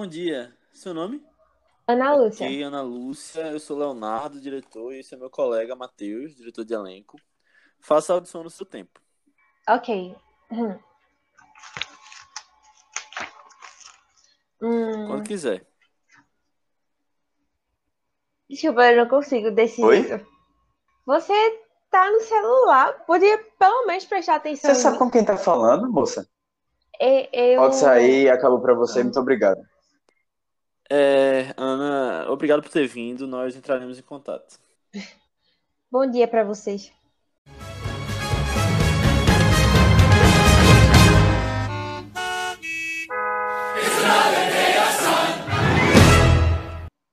Bom dia. Seu nome? Ana Lúcia. Ok, Ana Lúcia. Eu sou Leonardo, diretor, e esse é meu colega Matheus, diretor de elenco. Faça a audição no seu tempo. Ok. Hum. Hum, Quando quiser. desculpa, eu não consigo decidir. Oi? Você tá no celular, podia pelo menos prestar atenção. Você sabe com quem tá falando, moça? Eu... Pode sair, acabou pra você, muito obrigado. É, Ana, obrigado por ter vindo. Nós entraremos em contato. Bom dia pra vocês.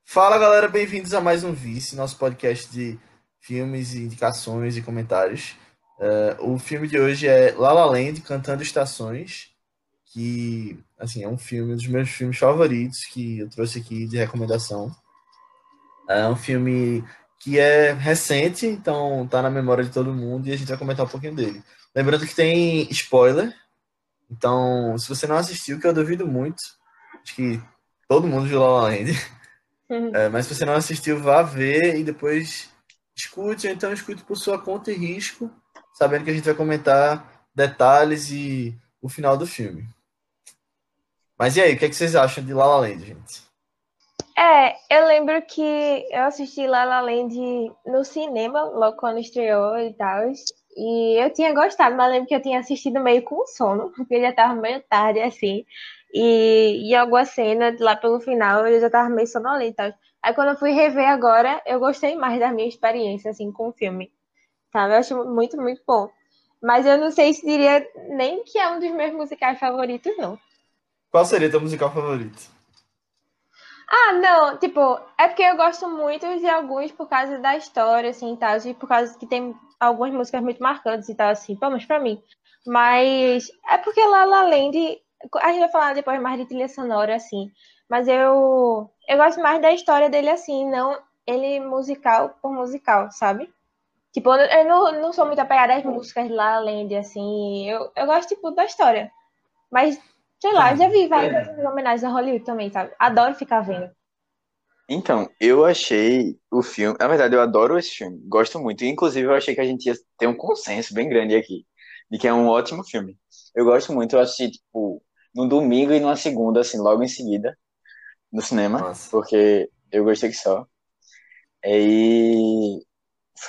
Fala galera, bem-vindos a mais um Vice, nosso podcast de filmes, indicações e comentários. É, o filme de hoje é La La Land, Cantando Estações, que assim é um filme um dos meus filmes favoritos que eu trouxe aqui de recomendação. É um filme que é recente, então tá na memória de todo mundo e a gente vai comentar um pouquinho dele. Lembrando que tem spoiler, então se você não assistiu, que eu duvido muito, acho que todo mundo viu La La Land. É, mas se você não assistiu, vá ver e depois escute, ou então escute por sua conta e risco, sabendo que a gente vai comentar detalhes e o final do filme. Mas e aí, o que, é que vocês acham de La La Land, gente? É, eu lembro que eu assisti La La Land no cinema, logo quando estreou e tal. E eu tinha gostado, mas eu lembro que eu tinha assistido meio com sono, porque já tava meio tarde, assim. E, e alguma cena lá pelo final eu já tava meio sonolenta. Aí quando eu fui rever agora, eu gostei mais da minha experiência, assim, com o filme. Sabe? Eu acho muito, muito bom. Mas eu não sei se diria nem que é um dos meus musicais favoritos, não. Qual seria teu musical favorito? Ah, não, tipo, é porque eu gosto muito de alguns por causa da história, assim, e tal, e por causa que tem algumas músicas muito marcantes e tal, assim, pelo menos pra mim. Mas é porque La La Land, a gente vai falar depois mais de trilha sonora, assim, mas eu, eu gosto mais da história dele, assim, não ele musical por musical, sabe? Tipo, eu não, não sou muito apegada às músicas de La La Land, assim, eu, eu gosto, tipo, da história. Mas, sei lá, eu já vi várias outras homenagens a Hollywood também, sabe? Adoro ficar vendo. Então, eu achei o filme. Na verdade, eu adoro esse filme, gosto muito. E, Inclusive, eu achei que a gente ia ter um consenso bem grande aqui, de que é um ótimo filme. Eu gosto muito, eu assisti, tipo, no domingo e numa segunda, assim, logo em seguida, no cinema, Nossa. porque eu gostei que só. E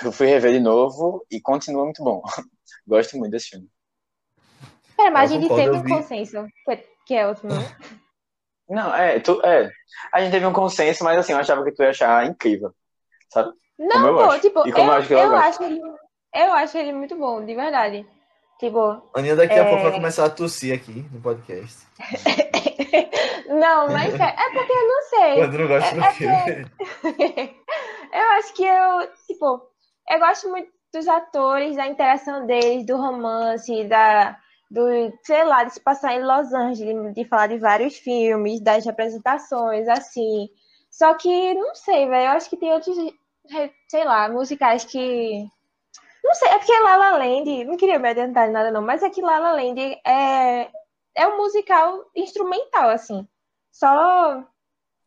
eu fui rever de novo e continua muito bom. Gosto muito desse filme. Pera, mas a Eu gente teve eu um consenso, que, que é outro, não? Não, é, tu, é. A gente teve um consenso, mas assim, eu achava que tu ia achar incrível, sabe? Como Não, eu pô, acho. tipo, E como eu eu, acho eu acho ele, eu acho ele muito bom, de verdade. Tipo, Aninha daqui a É. pouco vai começar a tossir aqui no podcast. não, mas é, é porque eu não sei. Quando não gosta do É- é filme. eu acho que eu, tipo, eu gosto muito dos atores, da interação deles, do romance, da, do, sei lá, de se passar em Los Angeles, de falar de vários filmes, das representações, assim. Só que, não sei, velho, eu acho que tem outros, sei lá, musicais que. Não sei, é porque La La Land, não queria me adiantar em nada não, mas é que La La Land é, é um musical instrumental, assim. Só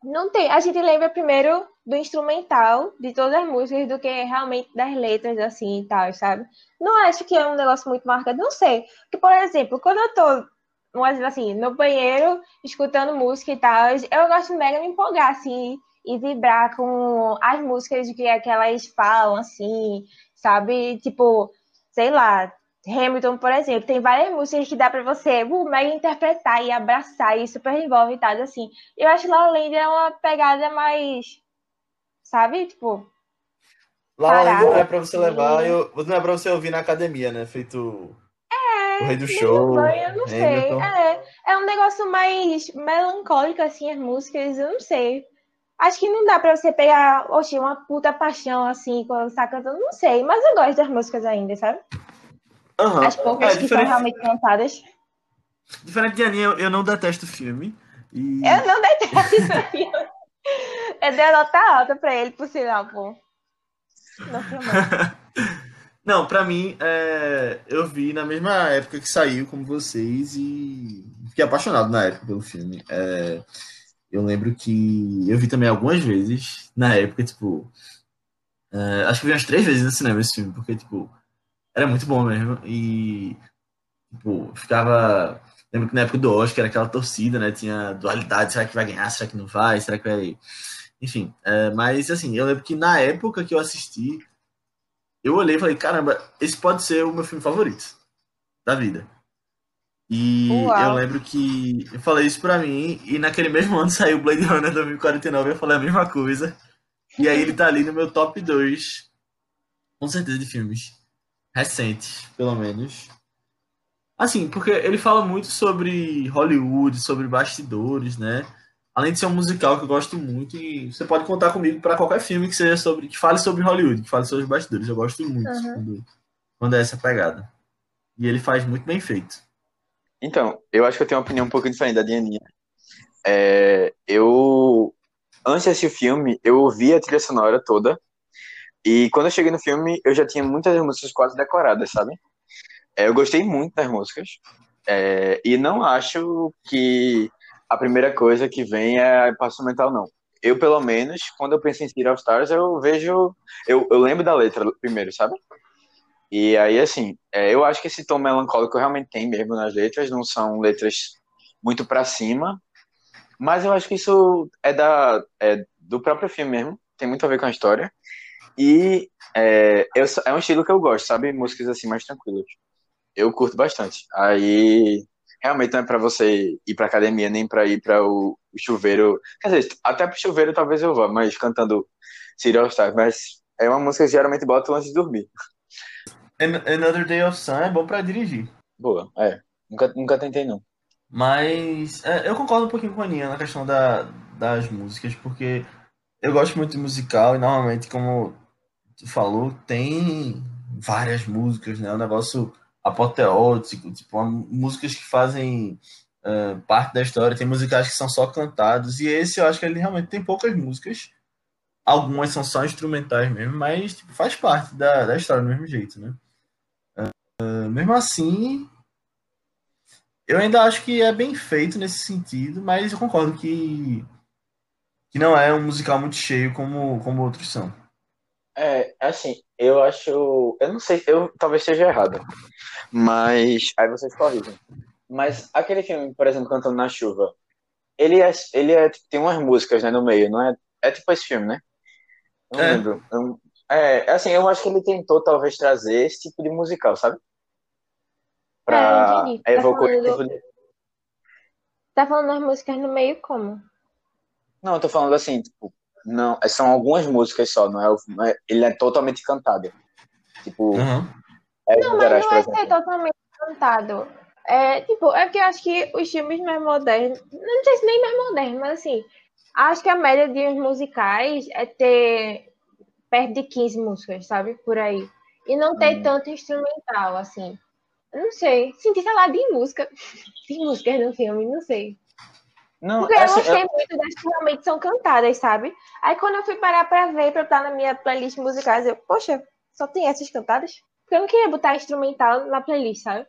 não tem. A gente lembra primeiro do instrumental de todas as músicas do que realmente das letras, assim e tal, sabe? Não acho que é um negócio muito marcado, não sei. Porque, por exemplo, quando eu tô, assim, no banheiro, escutando música e tal, eu gosto mega de me empolgar, assim, e vibrar com as músicas que, que elas falam, assim, sabe? Tipo, sei lá. Hamilton, por exemplo, tem várias músicas que dá pra você uh, mega interpretar e abraçar e super envolve e tal, assim. Eu acho La La Land é uma pegada mais, sabe? Tipo, Lá Parada. não é pra você levar, Sim. eu, não é pra você ouvir na academia, né? Feito o Rei do Show, eu não sei. Hamilton. É, é um negócio mais melancólico, assim, as músicas, eu não sei. Acho que não dá pra você pegar, oxe, uma puta paixão, assim, quando você tá cantando, não sei. Mas eu gosto das músicas ainda, sabe? Aham. As poucas É, que são realmente cantadas. diferente de Aninha, eu, eu não detesto filme. E Eu não detesto aí. Eu dei a nota alta pra ele, por sinal, pô. Não filmou. Não, pra mim, é, eu vi na mesma época que saiu, como vocês, e fiquei apaixonado na época pelo filme. É, eu lembro que eu vi também algumas vezes, na época, tipo. Uh, acho que vi umas três vezes no cinema esse filme, porque, tipo, era muito bom mesmo. E, tipo, ficava. Lembro que na época do Oscar era aquela torcida, né? Tinha dualidade: será que vai ganhar? Será que não vai? Será que vai. Enfim, uh, mas assim, eu lembro que na época que eu assisti, eu olhei e falei: caramba, esse pode ser o meu filme favorito da vida. E Uau. eu lembro que eu falei isso pra mim, e naquele mesmo ano saiu Blade Runner 2049, eu falei a mesma coisa. E aí ele tá ali no meu top 2, com certeza, de filmes recentes, pelo menos. Assim, porque ele fala muito sobre Hollywood, sobre bastidores, né? Além de ser um musical que eu gosto muito, e você pode contar comigo para qualquer filme que seja sobre, que fale sobre Hollywood, que fale sobre os bastidores. Eu gosto muito uhum. quando, quando é essa pegada. E ele faz muito bem feito. Então, eu acho que eu tenho uma opinião um pouco diferente da Dianinha. É, eu, antes de assistir o filme, eu ouvi a trilha sonora toda. E quando eu cheguei no filme, eu já tinha muitas músicas quase decoradas, sabe? É, eu gostei muito das músicas. É, e não acho que a primeira coisa que vem é passo mental, não. Eu, pelo menos, quando eu penso em City of Stars, eu vejo. Eu, eu lembro da letra primeiro, sabe? E aí, assim, é, eu acho que esse tom melancólico realmente tem mesmo nas letras, não são letras muito para cima, mas eu acho que isso é, da, é do próprio filme mesmo, tem muito a ver com a história. E é, eu, é um estilo que eu gosto, sabe? Músicas assim mais tranquilas. Eu curto bastante. Aí, realmente não é para você ir pra academia, nem para ir para o, o, chuveiro. Quer dizer, até pro chuveiro talvez eu vá, mas cantando Serial Star. Mas é uma música que geralmente boto antes de dormir. Another Day of Sun é bom para dirigir. Boa, é. Nunca, nunca tentei, não. Mas é, eu concordo um pouquinho com a Aninha na questão da, das músicas, porque eu gosto muito de musical e normalmente, como tu falou, tem várias músicas, né? Um negócio apoteótico, tipo, músicas que fazem uh, parte da história, tem musicais que são só cantados, e esse eu acho que ele realmente tem poucas músicas. Algumas são só instrumentais mesmo, mas tipo, faz parte da, da história do mesmo jeito, né? mesmo assim, eu ainda acho que é bem feito nesse sentido, mas eu concordo que, que não é um musical muito cheio como, como outros são. É, assim, eu acho. Eu não sei, eu talvez esteja errado. Mas. Aí vocês corrigem. Mas aquele filme, por exemplo, Cantando na Chuva, ele é. Ele é tem umas músicas né, no meio, não é? É tipo esse filme, né? Não é. lembro. É, assim, eu acho que ele tentou talvez trazer esse tipo de musical, sabe? pra é, evocar. Tá falando, do... tá falando as músicas no meio como? Não, eu tô falando assim, tipo, não, são algumas músicas só, não é, não é ele é totalmente cantado. Tipo, uhum. é não, mas não é ser totalmente cantado. É, tipo, é porque eu acho que os filmes mais modernos, não sei se nem mais modernos, mas assim, acho que a média de uns musicais é ter perto de 15 músicas, sabe? Por aí. E não ter hum. tanto instrumental, assim. Não sei. Senti falar de música. De músicas no filme, não sei. Não, Porque assim, eu gostei eu... muito das que realmente são cantadas, sabe? Aí quando eu fui parar pra ver, pra estar na minha playlist musicais, eu, poxa, só tem essas cantadas? Porque eu não queria botar instrumental na playlist, sabe?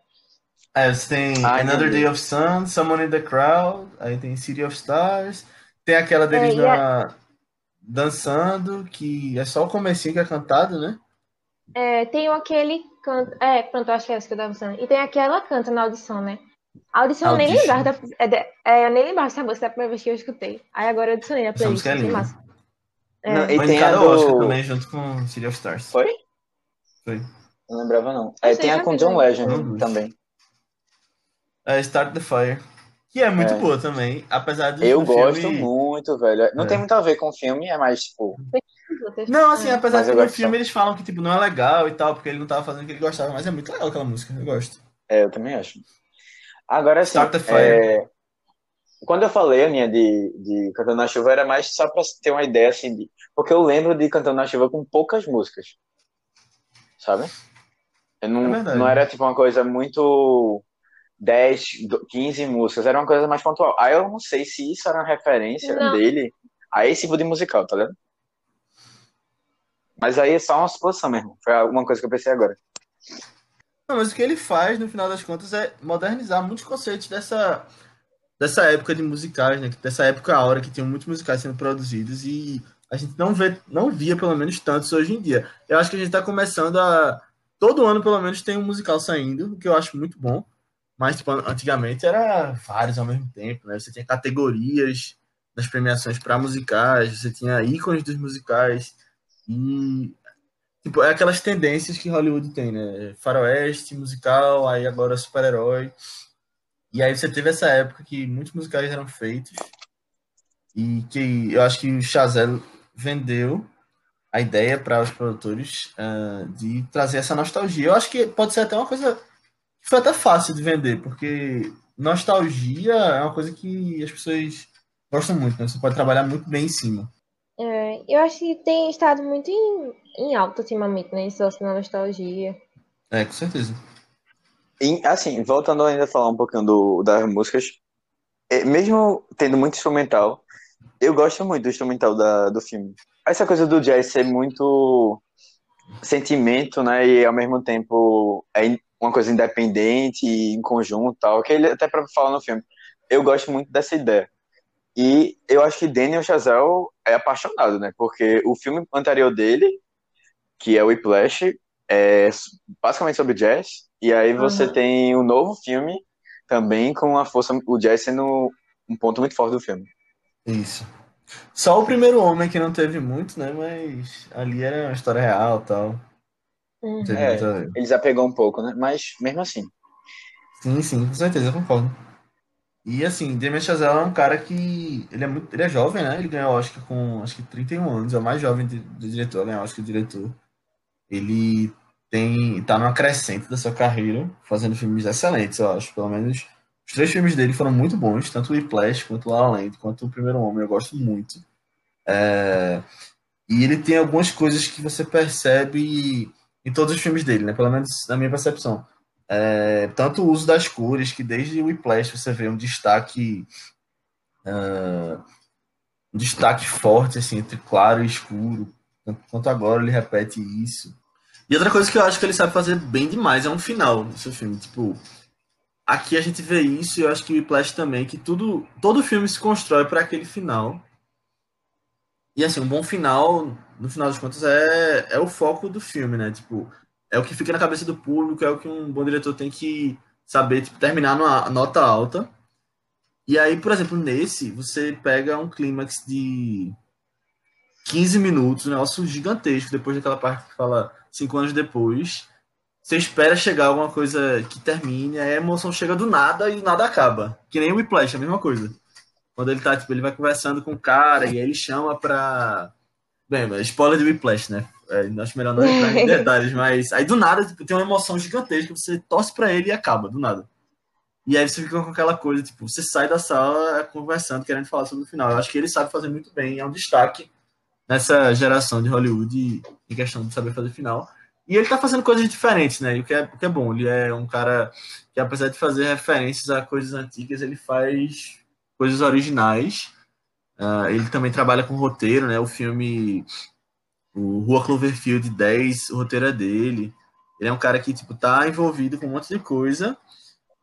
É, você tem Ai, Another Day of Sun, Someone in the Crowd, aí tem City of Stars, tem aquela deles é, na... a... dançando, que é só o comecinho que é cantado, né? É, tem aquele canta. É, pronto, acho que é essa que eu tava pensando. E tem aquela canta na audição, né? A audição, eu nem lembrava da, é, é, eu nem lembrava dessa música da primeira vez que eu escutei. Aí agora eu adicionei a playlist. Essa música é linda. É. Não, e Foi tem a do... Oscar também, junto com City of Stars. Foi? Foi. Não lembrava, não. Aí tem a com John Legend também. É Start the Fire. Que é muito é. boa também, apesar de. Eu gosto filme... muito, velho. Não é. tem muito a ver com o filme, é mais, tipo. Não, assim, apesar mas de que no filme eles falam que, tipo, não é legal e tal, porque ele não tava fazendo o que ele gostava, mas é muito legal aquela música, eu gosto. É, eu também acho. Agora, assim, é... quando eu falei, Aninha, de, de Cantando na Chuva, era mais só pra ter uma ideia, assim, de... porque eu lembro de Cantando na Chuva com poucas músicas, sabe? Eu não, é não era, tipo, uma coisa muito... 10, 15 músicas, era uma coisa mais pontual. Aí eu não sei se isso era uma referência não. dele a esse tipo de musical, tá ligado? Mas aí é só uma suposição mesmo. Foi alguma coisa que eu pensei agora. Não, mas o que ele faz, no final das contas, é modernizar muitos conceitos dessa, dessa época de musicais, né? Dessa época a hora que tinham muitos musicais sendo produzidos e a gente não vê, não via pelo menos tantos hoje em dia. Eu acho que a gente está começando a todo ano pelo menos tem um musical saindo, o que eu acho muito bom. Mas tipo, antigamente era vários ao mesmo tempo, né? Você tinha categorias das premiações para musicais, você tinha ícones dos musicais e tipo, é aquelas tendências que Hollywood tem, né? Faroeste, musical, aí agora super-herói. E aí você teve essa época que muitos musicais eram feitos e que eu acho que o Chazelle vendeu a ideia para os produtores uh, de trazer essa nostalgia. Eu acho que pode ser até uma coisa que foi até fácil de vender, porque nostalgia é uma coisa que as pessoas gostam muito, né? Você pode trabalhar muito bem em cima. É, eu acho que tem estado muito em, em alta ultimamente, né? Esse na nostalgia. É, com certeza. E, assim, voltando ainda a falar um pouquinho do, das músicas, é, mesmo tendo muito instrumental, eu gosto muito do instrumental da, do filme. Essa coisa do jazz ser muito sentimento, né, e ao mesmo tempo é uma coisa independente, em conjunto tal, que ele até para falar no filme. Eu gosto muito dessa ideia. E eu acho que Daniel Chazelle é apaixonado, né, porque o filme anterior dele, que é o Whiplash, é basicamente sobre jazz, e aí você uhum. tem um novo filme também com a força, o jazz sendo um ponto muito forte do filme. Isso. Só o primeiro homem que não teve muito, né? Mas ali era uma história real tal. Uhum. É, ele já pegou um pouco, né? Mas mesmo assim. Sim, sim, com certeza, eu concordo. E assim, Damien Chazelle é um cara que. Ele é, muito, ele é jovem, né? Ele ganhou Oscar com acho que 31 anos, é o mais jovem do diretor, né? Acho que o diretor. Ele tem tá numa crescente da sua carreira, fazendo filmes excelentes, eu acho. Pelo menos os três filmes dele foram muito bons, tanto o Whiplash, quanto o La La Land, quanto o Primeiro Homem, eu gosto muito. É... E ele tem algumas coisas que você percebe em todos os filmes dele, né? Pelo menos na minha percepção. É... Tanto o uso das cores, que desde o Whiplash você vê um destaque... Uh... Um destaque forte, assim, entre claro e escuro. Tanto agora ele repete isso. E outra coisa que eu acho que ele sabe fazer bem demais é um final seu filme. Tipo, aqui a gente vê isso e eu acho que o Whiplash também, que tudo, todo filme se constrói para aquele final. E assim, um bom final, no final das contas, é, é o foco do filme, né? Tipo, é o que fica na cabeça do público, é o que um bom diretor tem que saber, tipo, terminar numa nota alta. E aí, por exemplo, nesse, você pega um clímax de 15 minutos, um negócio gigantesco, depois daquela parte que fala cinco anos depois, você espera chegar alguma coisa que termine, aí a emoção chega do nada e nada acaba. Que nem o Whiplash, a mesma coisa. Quando ele tá, tipo, ele vai conversando com o cara e aí ele chama pra. Bem, mas spoiler de Whiplash, né? É, acho melhor não entrar em detalhes, mas aí do nada tipo, tem uma emoção gigantesca, você torce pra ele e acaba, do nada. E aí você fica com aquela coisa, tipo, você sai da sala conversando, querendo falar sobre o final. Eu acho que ele sabe fazer muito bem, é um destaque nessa geração de Hollywood em questão de saber fazer final. E ele tá fazendo coisas diferentes, né? o que, é, o que é bom. Ele é um cara que, apesar de fazer referências a coisas antigas, ele faz coisas originais. Uh, ele também trabalha com roteiro, né? O filme o Rua Cloverfield 10, o roteiro é dele. Ele é um cara que, tipo, tá envolvido com um monte de coisa.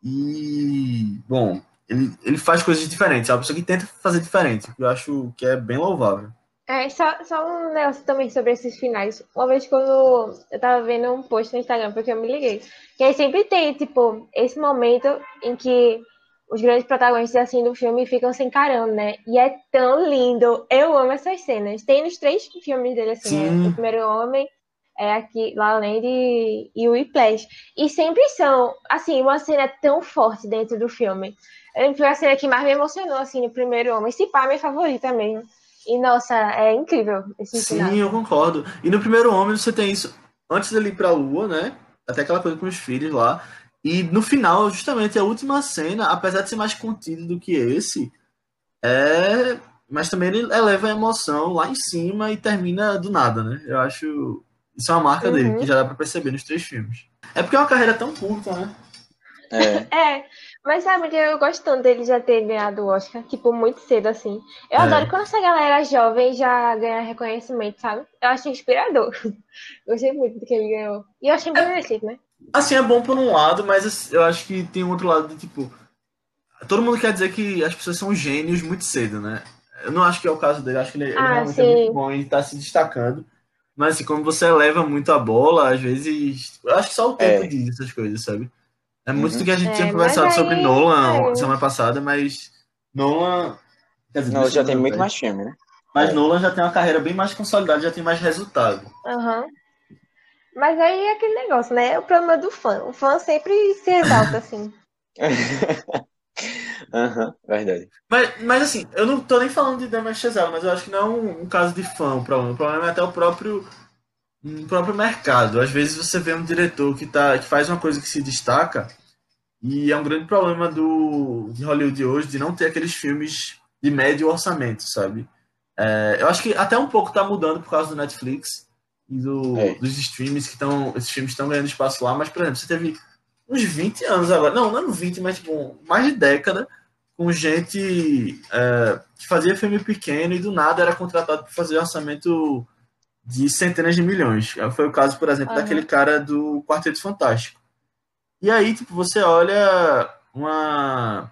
E, bom, ele, ele faz coisas diferentes. É uma pessoa que tenta fazer diferente. Eu acho que é bem louvável. É, só, só um negócio também sobre esses finais. Uma vez quando eu tava vendo um post no Instagram, porque eu me liguei. Que aí sempre tem, tipo, esse momento em que os grandes protagonistas assim do filme ficam se encarando, né? E é tão lindo. Eu amo essas cenas. Tem nos três filmes dele, assim, né? O Primeiro Homem, é aqui, La e, e o Whiplash. E sempre são, assim, uma cena tão forte dentro do filme. Foi a cena que mais me emocionou, assim, no Primeiro Homem. Esse pai é minha favorita mesmo. E, nossa, é incrível esse Sim, final. eu concordo. E no primeiro homem você tem isso antes dele ir pra lua, né? Até aquela coisa com os filhos lá. E no final, justamente, a última cena, apesar de ser mais contido do que esse, é. Mas também ele eleva a emoção lá em cima e termina do nada, né? Eu acho. Isso é uma marca uhum. dele, que já dá pra perceber nos três filmes. É porque é uma carreira tão curta, né? É. é. Mas sabe que eu gosto tanto dele já ter ganhado o Oscar, tipo, muito cedo, assim. Eu é. adoro quando essa galera jovem já ganha reconhecimento, sabe? Eu acho inspirador. Gostei muito do que ele ganhou. E eu achei bem é, merecido, né? Assim, é bom por um lado, mas eu acho que tem um outro lado de, tipo... todo mundo quer dizer que as pessoas são gênios muito cedo, né? Eu não acho que é o caso dele, acho que ele, ele Ah, realmente é sim. muito bom e está se destacando. Mas assim, como você eleva muito a bola, às vezes. Eu acho que só o tempo É. diz essas coisas, sabe? É muito Uhum. do que a gente É, tinha conversado aí- sobre Nolan é. semana passada, mas Nolan. Quer dizer, duas já tem muito mais filme, né? Mas É. Nolan já tem uma carreira bem mais consolidada, já tem mais resultado. Aham. Mas aí é aquele negócio, né? É o problema do fã. O fã sempre se exalta, assim. Aham, verdade. Mas, mas assim, eu não tô nem falando de Damien Chazelle, mas eu acho que não é um, um caso de fã o problema. O problema é até o próprio, o próprio mercado. Às vezes você vê um diretor que, tá, que faz uma coisa que se destaca, e é um grande problema do, de Hollywood hoje de não ter aqueles filmes de médio orçamento, sabe? É, eu acho que até um pouco tá mudando por causa do Netflix e do, É. dos streams que estão. Esses filmes estão ganhando espaço lá, mas, por exemplo, você teve uns 20 anos agora. Não, não 20, mas tipo, mais de década com gente é, que fazia filme pequeno e do nada era contratado para fazer orçamento de centenas de milhões. Foi o caso, por exemplo, Aham. daquele cara do Quarteto Fantástico. E aí, tipo, você olha uma.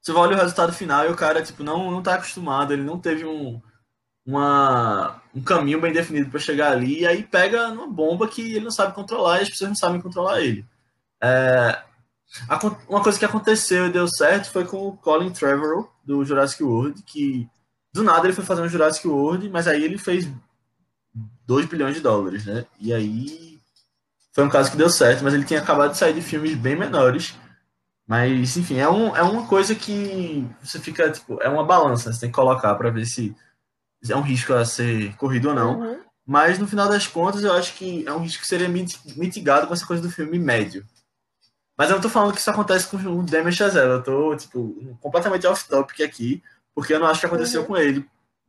Você olha o resultado final e o cara, tipo, não, não tá acostumado, ele não teve um, uma, um caminho bem definido para chegar ali, e aí pega numa bomba que ele não sabe controlar e as pessoas não sabem controlar ele. É, Uma coisa que aconteceu e deu certo foi com o Colin Trevorrow, do Jurassic World, que do nada ele foi fazer um Jurassic World, mas aí ele fez 2 bilhões de dólares, né? E aí foi um caso que deu certo, mas ele tinha acabado de sair de filmes bem menores. Mas, enfim, é, um, é uma coisa que você fica, tipo, é uma balança, você tem que colocar para ver se é um risco a ser corrido ou não. Uhum. Mas no final das contas, eu acho que é um risco que seria mit- mitigado com essa coisa do filme médio. Mas eu não tô falando que isso acontece com o Damien Chazelle, eu tô, tipo, completamente off-topic aqui, porque eu não acho que aconteceu Uhum. com ele.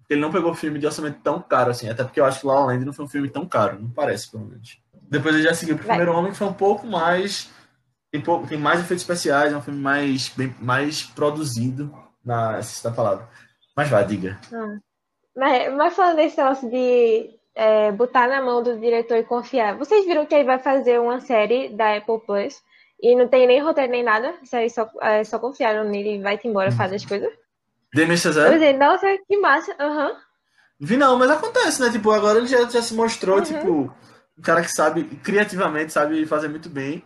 Ele não pegou filme de orçamento tão caro assim, até porque eu acho que La La Land não foi um filme tão caro, não parece, pelo menos. Depois ele já seguiu pro Vai. Primeiro Homem, que foi um pouco mais. Tem, pouco, tem mais efeitos especiais, é um filme mais, bem, mais produzido, na essa palavra. Mas vai, diga. Mas, mas falando desse negócio de é, botar na mão do diretor e confiar, vocês viram que ele vai fazer uma série da Apple Plus e não tem nem roteiro nem nada? Isso aí só, é, só confiaram nele e vai-te embora, faz as coisas? Damien Eu Chazelle? pensei, nossa, que massa. Aham. Vi não, mas acontece, né? Tipo, agora ele já, já se mostrou, Uhum. tipo, um cara que sabe, criativamente, sabe fazer muito bem.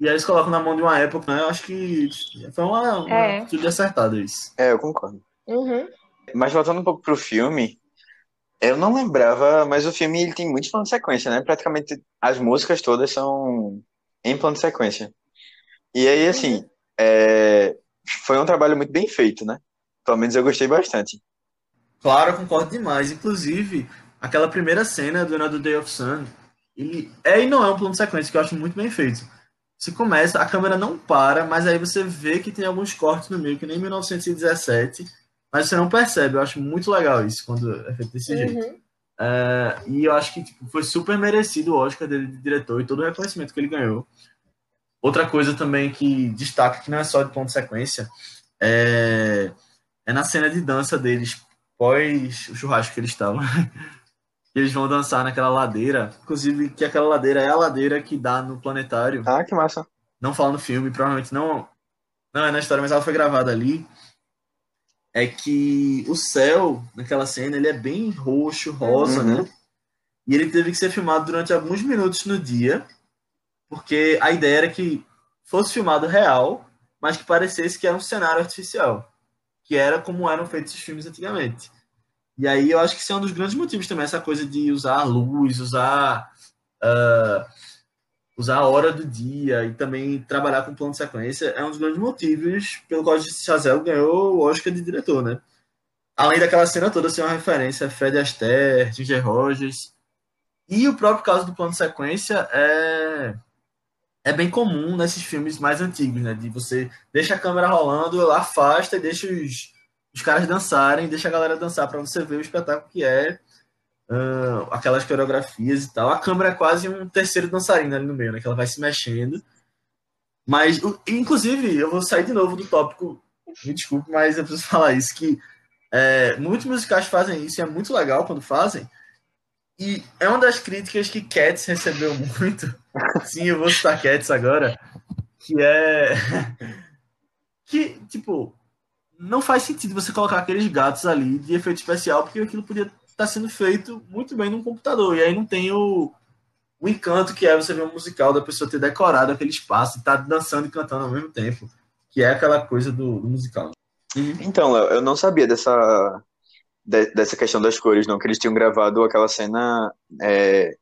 E aí eles colocam na mão de uma época, né? Eu acho que foi uma, uma É. atitude acertada isso. É, eu concordo. Uhum. Mas voltando um pouco pro filme, eu não lembrava, mas o filme ele tem muitos planos de sequência, né? Praticamente as músicas todas são em plano de sequência. E aí, assim, é, foi um trabalho muito bem feito, né? Pelo menos eu gostei bastante. Claro, eu concordo demais. Inclusive, aquela primeira cena do Another Day of Sun, ele é e não é um plano de sequência, que eu acho muito bem feito. Você começa, a câmera não para, mas aí você vê que tem alguns cortes no meio, que nem em 1917, mas você não percebe. Eu acho muito legal isso, quando é feito desse jeito. Uhum. É, e eu acho que tipo, foi super merecido o Oscar dele de diretor e todo o reconhecimento que ele ganhou. Outra coisa também que destaca, que não é só de ponto de sequência, é, é na cena de dança deles, pós o churrasco que eles estavam. eles vão dançar naquela ladeira. Inclusive, que aquela ladeira é a ladeira que dá no planetário. Ah, que massa. Não fala no filme, provavelmente não, não é na história, mas ela foi gravada ali. É que o céu, naquela cena, ele é bem roxo, rosa, Uhum. né? E ele teve que ser filmado durante alguns minutos no dia, porque a ideia era que fosse filmado real, mas que parecesse que era um cenário artificial, que era como eram feitos os filmes antigamente. E aí eu acho que isso é um dos grandes motivos também, essa coisa de usar luz, usar ah, usar a hora do dia e também trabalhar com plano de sequência é um dos grandes motivos pelo qual Chazelle ganhou o Oscar de diretor, né? Além daquela cena toda ser uma referência a Fred Astaire, Ginger Rogers e o próprio caso do plano de sequência é é bem comum nesses filmes mais antigos, né? De você deixa a câmera rolando, afasta e deixa os, os caras dançarem, deixa a galera dançar para você ver o espetáculo que é ah, aquelas coreografias e tal. A câmera é quase um terceiro dançarino ali no meio, né? Que ela vai se mexendo. Mas, inclusive, eu vou sair de novo do tópico, me desculpe, mas eu preciso falar isso, que é, muitos musicais fazem isso e é muito legal quando fazem. E é uma das críticas que Cats recebeu muito. Sim, eu vou citar Cats agora. Que é. que, tipo, não faz sentido você colocar aqueles gatos ali de efeito especial, porque aquilo podia estar tá sendo feito muito bem num computador. E aí não tem o, o encanto que é você ver um musical da pessoa ter decorado aquele espaço e estar tá dançando e cantando ao mesmo tempo, que é aquela coisa do, do musical. Uhum. Então, Léo, eu não sabia dessa, de, dessa questão das cores, não, que eles tinham gravado aquela cena, é,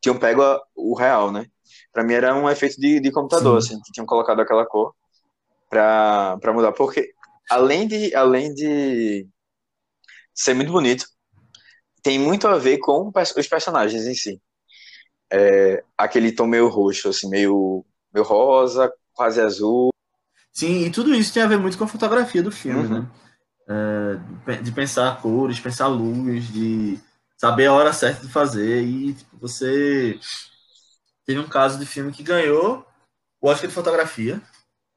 tinham pego a, o real, né? Pra mim era um efeito de, de computador, Sim. assim, que tinham colocado aquela cor pra, pra mudar, porque além de, além de ser muito bonito, tem muito a ver com os personagens em si. É, aquele tom meio roxo, assim, meio, meio rosa, quase azul. Sim, e tudo isso tem a ver muito com a fotografia do filme, uhum. né? É, de pensar cores, pensar luz, de saber a hora certa de fazer. E tipo, você teve um caso de filme que ganhou o Oscar de fotografia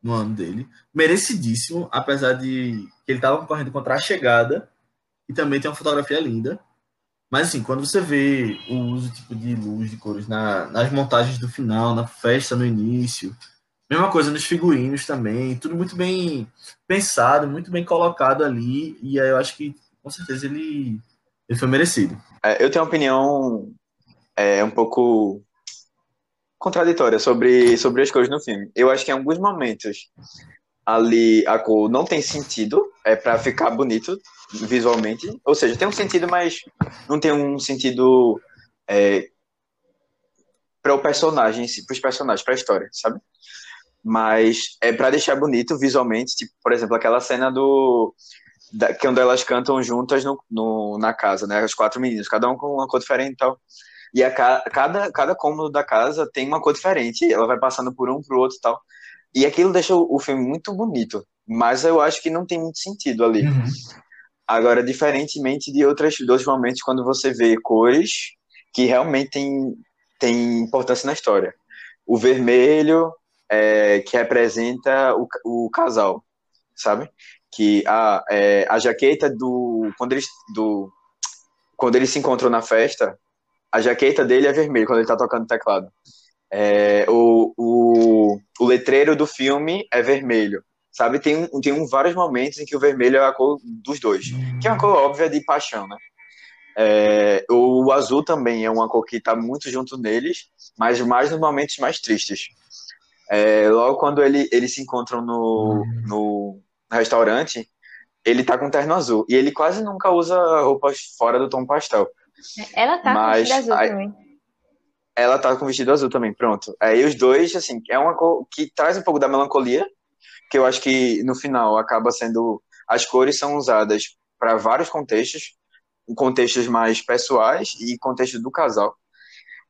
no ano dele, merecidíssimo, apesar de que ele estava concorrendo contra a chegada e também tem uma fotografia linda. Mas assim, quando você vê o uso tipo de luz, de cores na, nas montagens do final, na festa no início, mesma coisa nos figurinos também, tudo muito bem pensado, muito bem colocado ali, e aí eu acho que com certeza ele, ele foi merecido. É, eu tenho uma opinião é, um pouco contraditória sobre, sobre as cores no filme. Eu acho que em alguns momentos ali a cor não tem sentido, é para ficar bonito visualmente. Ou seja, tem um sentido, mas não tem um sentido é, para o personagem, para os personagens, para a história, sabe? Mas é para deixar bonito visualmente, tipo, por exemplo, aquela cena do da, quando elas cantam juntas no, no, na casa, né? As quatro meninas, cada um com uma cor diferente e tal. E a, cada, cada cômodo da casa tem uma cor diferente, ela vai passando por um pro outro e tal. E aquilo deixa o filme muito bonito, mas eu acho que não tem muito sentido ali. Uhum. Agora, diferentemente de outros dois momentos, quando você vê cores que realmente tem, tem importância na história. O vermelho, é, que representa o, o casal, sabe? Que a, é, a jaqueta do quando eles, do. quando eles se encontram na festa, a jaqueta dele é vermelha quando ele tá tocando teclado. É, o, o, o letreiro do filme é vermelho. Sabe, tem, tem um, vários momentos em que o vermelho é a cor dos dois, que é uma cor óbvia de paixão, né? É, o azul também é uma cor que está muito junto neles, mas mais nos momentos mais tristes. É, logo quando ele, eles se encontram no, no restaurante, ele tá com terno azul. E ele quase nunca usa roupas fora do tom pastel. Ela tá Mas, com vestido azul aí, também. Ela tá com vestido azul também, pronto. Aí os dois, assim, é uma cor que traz um pouco da melancolia, que eu acho que no final acaba sendo. As cores são usadas para vários contextos, contextos mais pessoais e contexto do casal.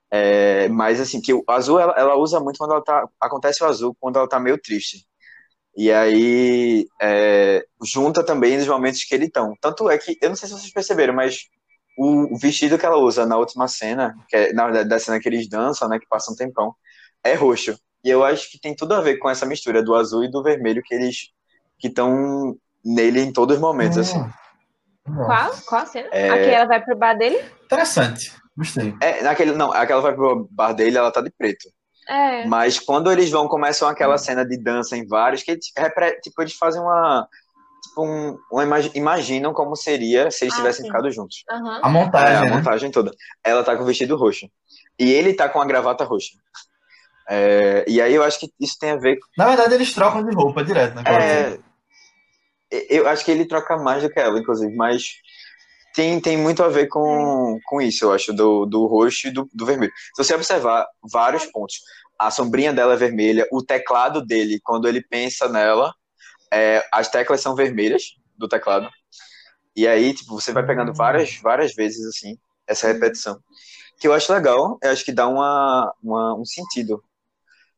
É, mas assim, que o azul ela, ela, usa muito quando ela tá. Acontece o azul quando ela tá meio triste. E aí é, junta também nos momentos que ele estão. Tanto é que, eu não sei se vocês perceberam, mas o vestido que ela usa na última cena, que é, na verdade, da cena que eles dançam, né, que passa um tempão, é roxo. E eu acho que tem tudo a ver com essa mistura do azul e do vermelho que eles que estão nele em todos os momentos, assim. Qual? Qual a cena? É... Aqui ela vai pro bar dele? Interessante. Gostei. É, naquele, não, aquela vai pro bar dele, ela tá de preto. É. Mas quando eles vão, começam aquela cena de dança em vários, que tipo, eles fazem uma um, um, imaginam como seria se eles ah, tivessem sim. ficado juntos. Uhum. A montagem. É, a né? montagem toda. Ela tá com o vestido roxo. E ele tá com a gravata roxa. É, e aí eu acho que isso tem a ver. Na verdade, eles trocam de roupa direto, né? É, eu acho que ele troca mais do que ela, inclusive, mas tem, tem muito a ver com, com isso, eu acho, do, do roxo e do, do vermelho. Se você observar vários pontos, a sombrinha dela é vermelha, o teclado dele, quando ele pensa nela, é, as teclas são vermelhas do teclado. E aí, tipo, você vai pegando várias, várias vezes, assim, essa repetição. Que eu acho legal, eu acho que dá uma, uma um sentido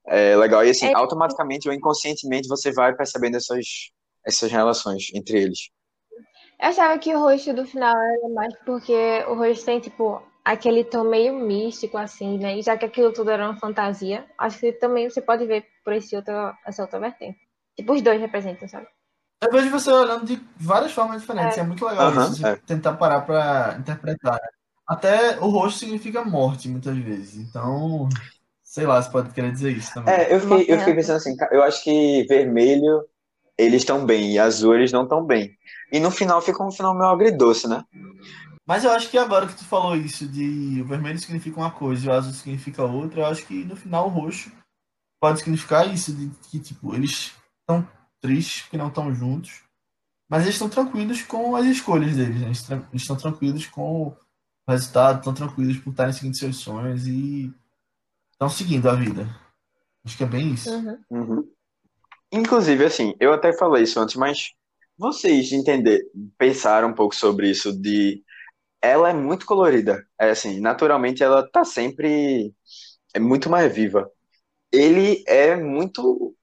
é, legal. E, assim, é... automaticamente ou inconscientemente você vai percebendo essas, essas relações entre eles. Eu achava que o rosto do final era mais porque o rosto tem, tipo, aquele tom meio místico, assim, né? E já que aquilo tudo era uma fantasia, acho que também você pode ver por esse outro, essa outra vertente. Tipo, os dois representam, sabe? Eu vejo você olhando de várias formas diferentes. É, é muito legal uhum, isso, é. tentar parar pra interpretar. Né? Até o rosto significa morte, muitas vezes. Então, sei lá, você pode querer dizer isso também. É, eu fiquei, eu fiquei pensando assim, eu acho que vermelho eles estão bem, e azul eles não estão bem. E no final fica um final meio agridoce, né? Mas eu acho que agora que tu falou isso de o vermelho significa uma coisa e o azul significa outra, eu acho que no final o roxo pode significar isso, de que tipo, eles estão tristes porque não estão juntos, mas eles estão tranquilos com as escolhas deles, né? eles estão tranquilos com o resultado, estão tranquilos por estarem seguindo seus sonhos e estão seguindo a vida. Acho que é bem isso. Uhum. Uhum. Inclusive, assim, eu até falei isso antes, mas vocês entender, pensaram um pouco sobre isso de ela é muito colorida. É assim, naturalmente ela tá sempre é muito mais viva. Ele é muito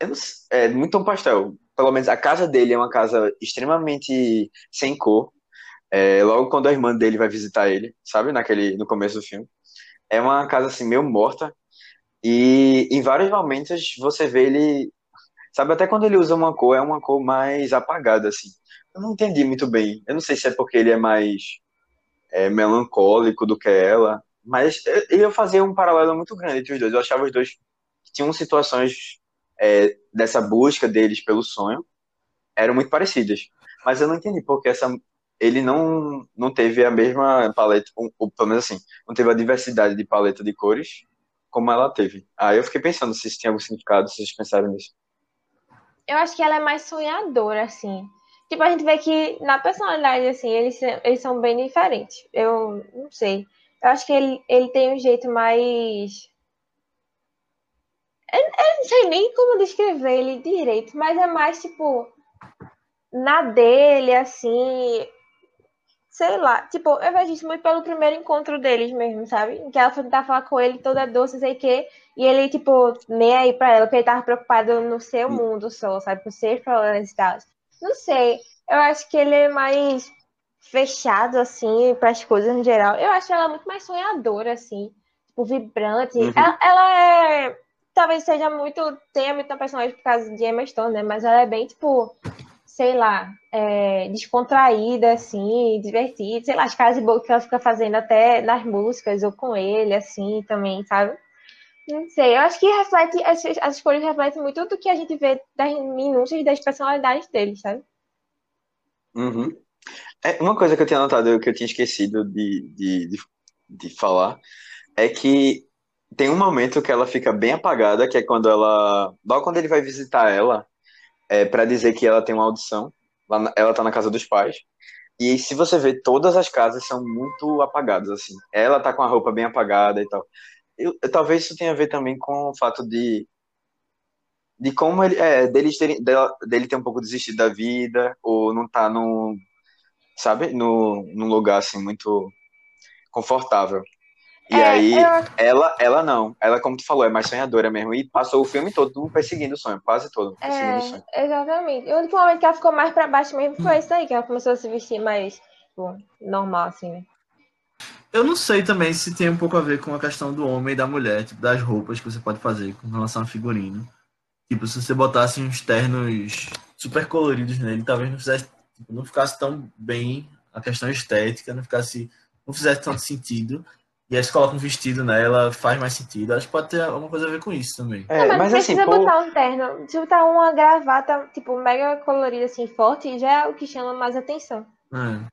eu não sei, é muito um pastel. Pelo menos a casa dele é uma casa extremamente sem cor. É, logo quando a irmã dele vai visitar ele, sabe, naquele no começo do filme, é uma casa assim meio morta. E em vários momentos você vê ele, sabe, até quando ele usa uma cor é uma cor mais apagada assim. Eu não entendi muito bem. Eu não sei se é porque ele é mais é, melancólico do que ela. Mas eu fazia um paralelo muito grande entre os dois. Eu achava os dois tinham situações é, dessa busca deles pelo sonho eram muito parecidas. Mas eu não entendi porque essa, ele não, não teve a mesma paleta, ou, pelo menos assim, não teve a diversidade de paleta de cores como ela teve. Aí eu fiquei pensando se isso tinha algum significado, se vocês pensaram nisso. Eu acho que ela é mais sonhadora, assim. Tipo, a gente vê que na personalidade, assim, eles, eles são bem diferentes. Eu não sei. Eu acho que ele, ele tem um jeito mais. Eu, eu não sei nem como descrever ele direito, mas é mais tipo. Na dele, assim. Sei lá. Tipo, eu vejo isso muito pelo primeiro encontro deles mesmo, sabe? Que ela foi tentar falar com ele toda doce, sei o quê. E ele, tipo, nem aí pra ela, porque ele tava preocupado no seu mundo só, sabe? Com seus problemas e tal. Não sei. Eu acho que ele é mais fechado, assim, para as coisas em geral. Eu acho ela muito mais sonhadora, assim. Tipo, vibrante. Uhum. Ela, ela é. Talvez seja muito. Tenha muita personagem por causa de Emma Stone, né? Mas ela é bem, tipo. Sei lá. É, descontraída, assim. Divertida. Sei lá, as caras de boca que ela fica fazendo até nas músicas ou com ele, assim, também, sabe? Não sei, eu acho que reflete, as, as escolhas refletem muito do que a gente vê das minúcias das personalidades deles, sabe? Uhum. É, uma coisa que eu tinha notado, que eu tinha esquecido de, de, de, de falar, é que tem um momento que ela fica bem apagada, que é quando ela. Logo quando ele vai visitar ela, é, para dizer que ela tem uma audição, ela tá na casa dos pais. E se você vê, todas as casas são muito apagadas, assim. Ela tá com a roupa bem apagada e tal. Eu, eu, talvez isso tenha a ver também com o fato de de como ele é dele, ter, dele ter um pouco desistido da vida ou não tá no sabe no num lugar assim muito confortável e É, aí eu- ela ela não ela como tu falou é mais sonhadora mesmo e passou o filme todo perseguindo o sonho quase todo perseguindo o sonho É, exatamente. O único momento que ela ficou mais pra baixo mesmo foi esse daí, que ela começou a se vestir mais, tipo, normal, assim, né? Eu não sei também se tem um pouco a ver com a questão do homem e da mulher, tipo, das roupas que você pode fazer com relação a figurino. Tipo, se você botasse uns ternos super coloridos nele, talvez não fizesse, tipo, não ficasse tão bem a questão estética, não ficasse, não fizesse tanto sentido. E aí você coloca um vestido nela, faz mais sentido. Acho que pode ter alguma coisa a ver com isso também. é, Não, mas, mas não assim precisa pô, botar um terno. Se botar uma gravata, tipo, mega colorida, assim, forte, já é o que chama mais atenção. É.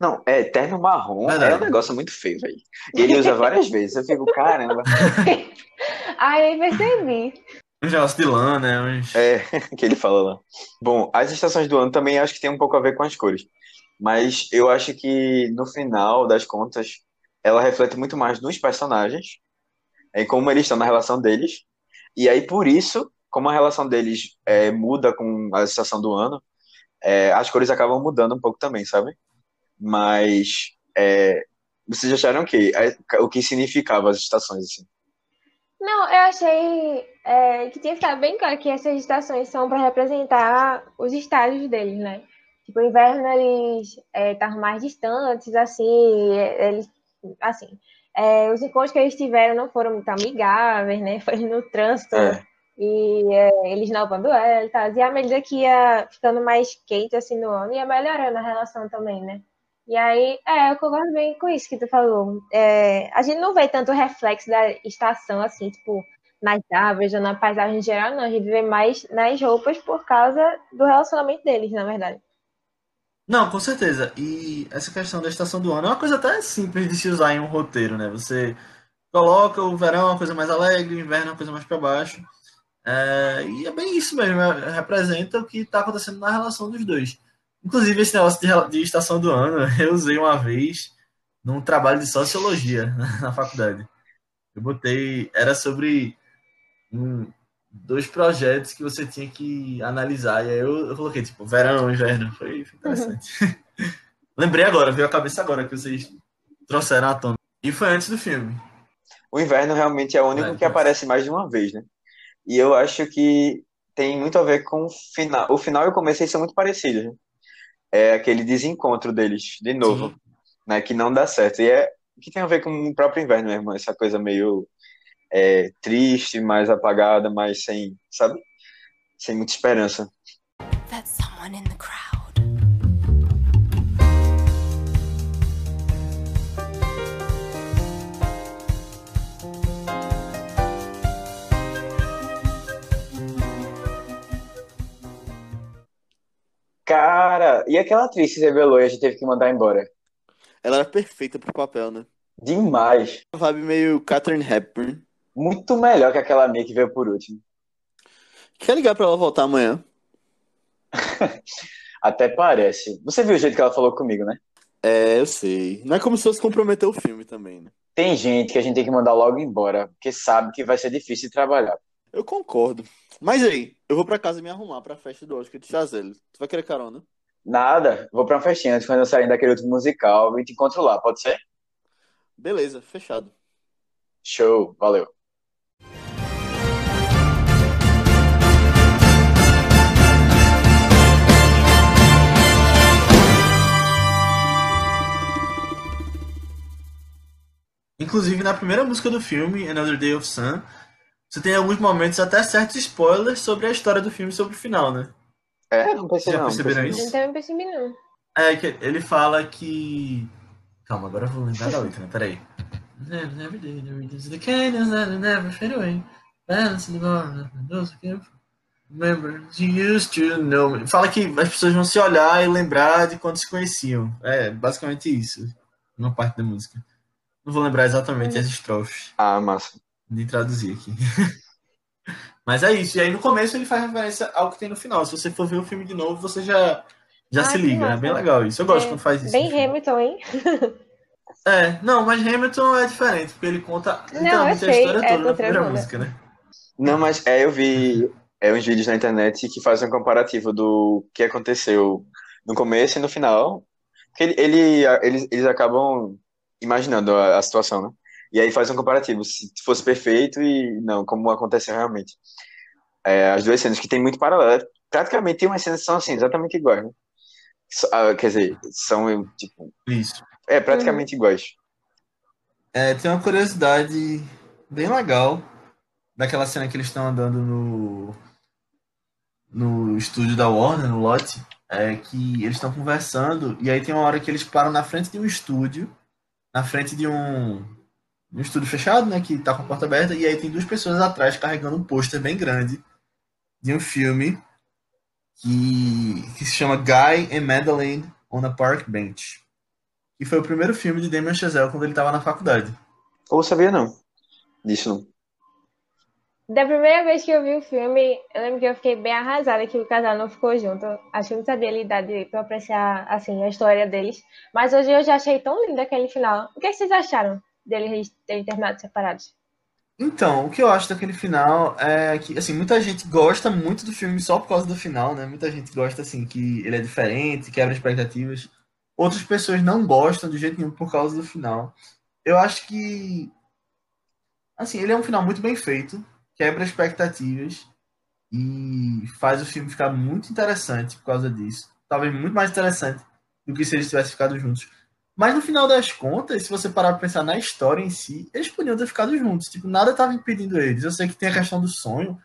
não é terno marrom Verdade. é um negócio muito feio velho e ele usa várias vezes eu fico caramba Aí percebi. Uns negócios de lã, né? Uns... É, que ele fala lá. Bom, as estações do ano também acho que tem um pouco a ver com as cores. Mas eu acho que no final das contas, ela reflete muito mais nos personagens, em como eles estão na relação deles. E aí, por isso, como a relação deles é, muda com a estação do ano, é, as cores acabam mudando um pouco também, sabe? Mas é, vocês acharam o? É, O que significava as estações, assim? Não, eu achei é, que tinha ficar bem claro que essas estações são para representar os estágios deles, né? Tipo, o inverno eles estavam mais distantes, assim, é, eles, assim, é, os encontros que eles tiveram não foram muito amigáveis, né? Foi no trânsito É. e é, eles não levando ela e tal. E à medida que ia ficando mais quente, assim, no ano, ia melhorando a relação também, né? E aí, é, eu concordo bem com isso que tu falou. É, a gente não vê tanto reflexo da estação, assim, tipo, nas árvores ou na paisagem geral, não. A gente vê mais nas roupas por causa do relacionamento deles, na verdade. Não, com certeza. E essa questão da estação do ano é uma coisa até simples de se usar em um roteiro, né? Você coloca o verão uma coisa mais alegre, o inverno uma coisa mais para baixo. É, e é bem isso mesmo, é, representa o que está acontecendo na relação dos dois. Inclusive, esse negócio de, de, estação do ano, eu usei uma vez num trabalho de sociologia na faculdade. Eu botei, era sobre um, dois projetos que você tinha que analisar. E aí eu, eu coloquei, tipo, verão, inverno. Foi, foi interessante. Uhum. Lembrei agora, veio a cabeça agora que vocês trouxeram à tona. E foi antes do filme. O inverno realmente é o único é, que aparece mais de uma vez, né? E eu acho que tem muito a ver com o final. O final e o começo eles são muito parecidos. Né? É aquele desencontro deles, de novo, Sim. né? Que não dá certo. E é que tem a ver com o próprio inverno mesmo, essa coisa meio é, triste, mais apagada, mais sem, sabe? Sem muita esperança. That's someone in the crowd. Cara, e aquela atriz que se revelou e a gente teve que mandar embora? Ela era perfeita pro papel, né? Demais. Uma vibe meio Catherine Hepburn. Muito melhor que aquela minha que veio por último. Quer ligar pra ela voltar amanhã? Até parece. Você viu o jeito que ela falou comigo, né? É, eu sei. Não é como se fosse comprometer o filme também, né? Tem gente que a gente tem que mandar logo embora, porque sabe que vai ser difícil de trabalhar. Eu concordo. Mas aí, eu vou pra casa me arrumar pra festa do Oscar de Chazelle. Tu vai querer carona? Nada, vou pra uma festinha antes quando eu sair daquele outro musical e te encontro lá, pode ser? Beleza, fechado. Show, valeu. Inclusive, na primeira música do filme, Another Day of Sun, você tem alguns momentos, até certos spoilers sobre a história do filme sobre o final, né? É, não percebi Já não. perceberam não isso? Não também percebi, não. É, que ele fala que. Calma, agora eu vou lembrar da letra, né? Peraí. Never did, never did. The canyons that never fade away. Balance the bar, those who Remember, you used to know me. Fala que as pessoas vão se olhar e lembrar de quando se conheciam. É, basicamente isso. Uma parte da música. Não vou lembrar exatamente as estrofes. Ah, massa de traduzir aqui. Mas é isso. E aí no começo ele faz referência ao que tem no final. Se você for ver o filme de novo, você já, já ah, se liga. É bem legal isso. Eu gosto é, quando faz isso. Bem Hamilton, hein? É, não, mas Hamilton é diferente, porque ele conta literalmente a história é, toda na primeira música, né? Não, mas é, eu vi é, uns vídeos na internet que fazem um comparativo do que aconteceu no começo e no final. Porque ele, ele eles, eles acabam imaginando a, a situação, né? E aí faz um comparativo, se fosse perfeito e não, como aconteceu realmente. É, as duas cenas que tem muito paralelo. Praticamente tem umas cenas que são assim, exatamente iguais, né? Ah, quer dizer, são tipo. Isso. É, praticamente uhum. iguais. É, tem uma curiosidade bem legal daquela cena que eles estão andando no, no estúdio da Warner, no lote, é que eles estão conversando e aí tem uma hora que eles param na frente de um estúdio, na frente de um um estúdio fechado, né, que tá com a porta aberta, e aí tem duas pessoas atrás carregando um pôster bem grande de um filme que, que se chama Guy and Madeline on a Park Bench. Que foi o primeiro filme de Damien Chazelle quando ele estava na faculdade. Ou sabia não. Disso não. Da primeira vez que eu vi o filme, eu lembro que eu fiquei bem arrasada que o casal não ficou junto. Acho que eu não sabia lidar direito pra apreciar, assim, a história deles. Mas hoje eu já achei tão lindo aquele final. O que vocês acharam? deles terem terminado separados. Então, o que eu acho daquele final é que, assim, muita gente gosta muito do filme só por causa do final, né? Muita gente gosta, assim, que ele é diferente, quebra expectativas. Outras pessoas não gostam de jeito nenhum por causa do final. Eu acho que, assim, ele é um final muito bem feito, quebra expectativas e faz o filme ficar muito interessante por causa disso. Talvez muito mais interessante do que se eles tivessem ficado juntos. Mas no final das contas, se você parar pra pensar na história em si, eles podiam ter ficado juntos. Tipo, nada estava impedindo eles. Eu sei que tem a questão do sonho,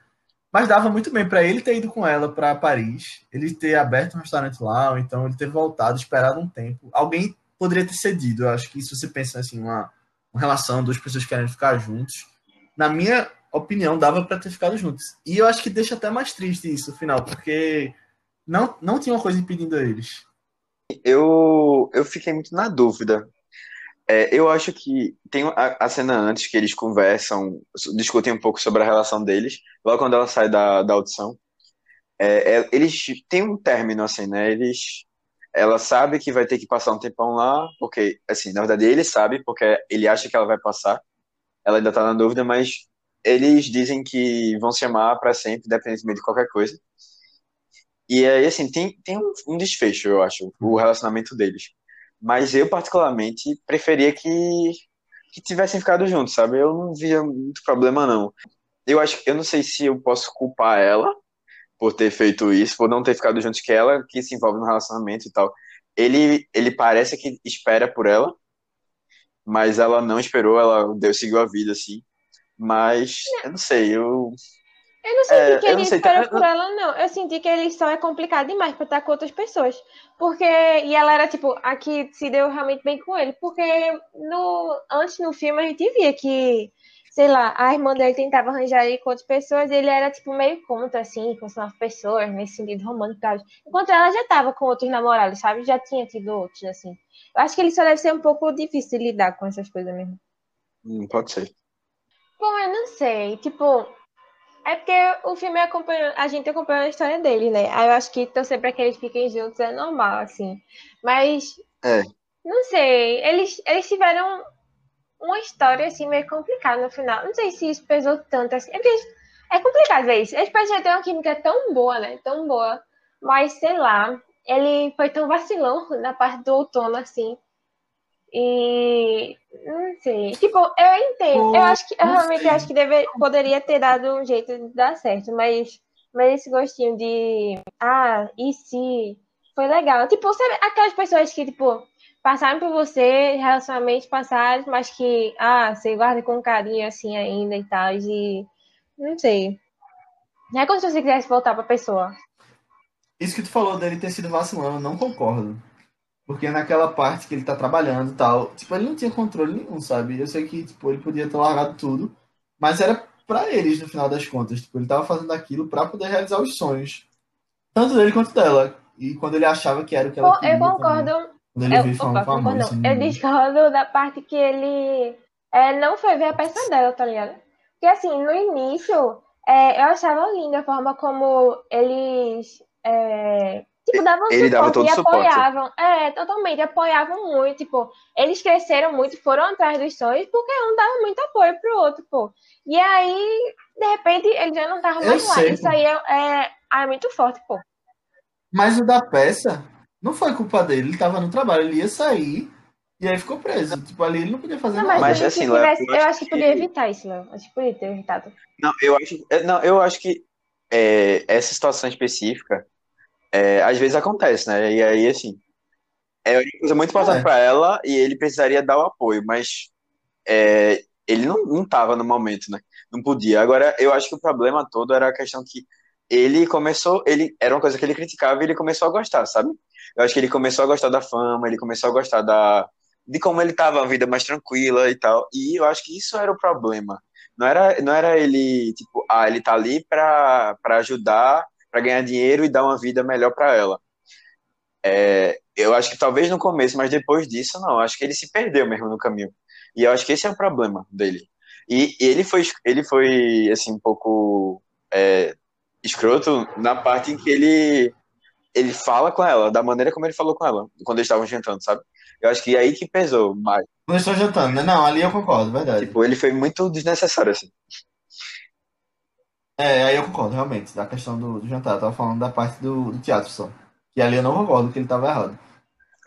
mas dava muito bem para ele ter ido com ela para Paris, ele ter aberto um restaurante lá, ou então ele ter voltado, esperado um tempo. Alguém poderia ter cedido. Eu acho que se você pensa assim, uma, uma relação, duas pessoas querendo ficar juntos, na minha opinião, dava para ter ficado juntos. E eu acho que deixa até mais triste isso, no final, porque não, não tinha uma coisa impedindo eles. Eu, eu fiquei muito na dúvida. É, eu acho que tem a, a, cena antes que eles conversam, discutem um pouco sobre a relação deles, logo quando ela sai da, da audição. É, é, eles têm um término, assim, né? Eles, ela sabe que vai ter que passar um tempão lá, porque, assim, na verdade ele sabe, porque ele acha que ela vai passar. Ela ainda tá na dúvida, mas eles dizem que vão se amar para sempre, independentemente de qualquer coisa. E aí, assim, tem, tem um, desfecho, eu acho, o relacionamento deles. Mas eu, particularmente, preferia que, que tivessem ficado juntos, sabe? Eu não via muito problema, não. Eu acho eu não sei se eu posso culpar ela por ter feito isso, por não ter ficado juntos que ela, que se envolve no relacionamento e tal. Ele, ele parece que espera por ela, mas ela não esperou, ela deu, seguiu a vida, assim. Mas, eu não sei, eu eu não senti é, que ele esperou por ela, não. Eu senti que ele só é complicado demais pra estar com outras pessoas. Porque. E ela era, tipo, a que se deu realmente bem com ele. Porque no, antes no filme a gente via que, sei lá, a irmã dele tentava arranjar ele com outras pessoas e ele era, tipo, meio contra, assim, com essas pessoas, nesse sentido romântico. Enquanto ela já tava com outros namorados, sabe? Já tinha tido outros, assim. Eu acho que ele só deve ser um pouco difícil de lidar com essas coisas mesmo. Hum, pode ser. Bom, eu não sei. Tipo, é porque o filme acompanha, a gente acompanha a história dele, né? Aí eu acho que torcer pra que eles fiquem juntos é normal, assim. Mas. É. Não sei. Eles, eles tiveram uma história, assim, meio complicada no final. Não sei se isso pesou tanto, assim. É, porque é complicado ver isso. Eles parecem ter uma química tão boa, né? Tão boa. Mas, sei lá. Ele foi tão vacilão na parte do outono, assim. E não sei. Tipo, eu entendo. Eu acho que eu realmente acho que deve, poderia ter dado um jeito de dar certo, mas, mas esse gostinho de ah, e se foi legal. Tipo, sabe aquelas pessoas que, tipo, passaram por você, relacionamentos passados, mas que, ah, você guarda com carinho assim ainda e tal. E não sei. Não é como se você quisesse voltar pra pessoa. Isso que tu falou dele ter sido vacilão, eu não concordo. Porque naquela parte que ele tá trabalhando e tal, tipo, ele não tinha controle nenhum, sabe? Eu sei que, tipo, ele podia ter largado tudo, mas era para eles no final das contas. Tipo, ele tava fazendo aquilo para poder realizar os sonhos. Tanto dele quanto dela. E quando ele achava que era o que ela queria. Eu concordo. Também. Quando ele eu, veio falando com a mãe, assim, Eu discordo da parte que ele é, não foi ver a peça dela, tá ligado? Porque assim, no início, é, eu achava linda a forma como eles é, Tipo, davam ele suporte dava todo e suporte. apoiavam. É, totalmente, apoiavam muito. Tipo, eles cresceram muito, foram atrás dos sonhos, porque um dava muito apoio pro outro, pô. E aí, de repente, ele já não tava mais lá. Sei, Isso aí é, é, é, muito forte, pô. Mas o da peça não foi culpa dele, ele tava no trabalho, ele ia sair e aí ficou preso. Tipo, ali ele não podia fazer não, nada. Mas, assim, tivesse, eu, acho que, que podia evitar isso, Léo. Acho que podia ter evitado. Não, eu acho, não, eu acho que é, essa situação específica é, às vezes acontece, né? E aí, assim, é uma coisa muito importante É. para ela e ele precisaria dar o apoio, mas é, ele não, não tava no momento, né? Não podia. Agora, eu acho que o problema todo era a questão que ele começou, ele era uma coisa que ele criticava e ele começou a gostar, sabe? Eu acho que ele começou a gostar da fama, ele começou a gostar da, de como ele tava, a vida mais tranquila e tal. E eu acho que isso era o problema. Não era, não era ele, tipo, ah, ele tá ali pra, pra ajudar para ganhar dinheiro e dar uma vida melhor para ela. É, eu acho que talvez no começo, mas depois disso, não. Acho que ele se perdeu mesmo no caminho. E eu acho que esse é o problema dele. E, e ele foi, ele foi assim um pouco é, escroto na parte em que ele ele fala com ela, da maneira como ele falou com ela, quando eles estavam jantando, sabe? Eu acho que é aí que pesou mais. Quando eles estão jantando, né? Não, ali eu concordo, verdade. Tipo, ele foi muito desnecessário, assim. É, aí eu concordo, realmente, da questão do, do jantar. Eu tava falando da parte do, do teatro só. Que ali eu não concordo que ele tava errado.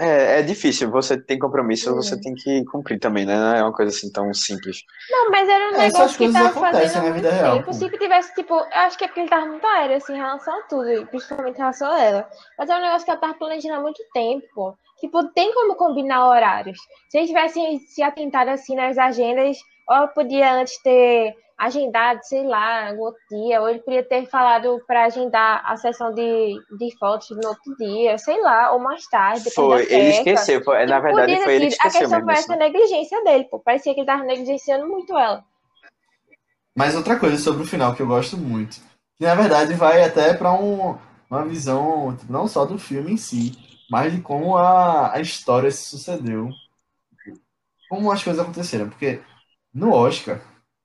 É, é difícil, você tem compromisso, você tem que cumprir também, né? Não é uma coisa assim tão simples. Não, mas era um É, essas negócio que tava fazendo há na muito vida real, tempo. Se que tivesse, tipo, eu acho que é porque ele tava muito aéreo, assim, em relação a tudo, e principalmente em relação a ela. Mas é um negócio que ela tava planejando há muito tempo, pô. Tipo, tem como combinar horários. Se eles tivessem se atentado, assim, nas agendas, ou eu podia antes ter agendado, sei lá, no outro dia, ou ele podia ter falado pra agendar a sessão de, de fotos no outro dia, sei lá, ou mais tarde, Foi, ele esqueceu. Foi, na Tipo, verdade, podia foi ele que sido- A esqueceu questão mesmo. foi assim. essa negligência dele, pô. Parecia que ele tava negligenciando muito ela. Mas outra coisa sobre o final que eu gosto muito, que na verdade vai até para um, uma visão tipo, não só do filme em si, mas de como a, a história se sucedeu, como as coisas aconteceram, porque no Oscar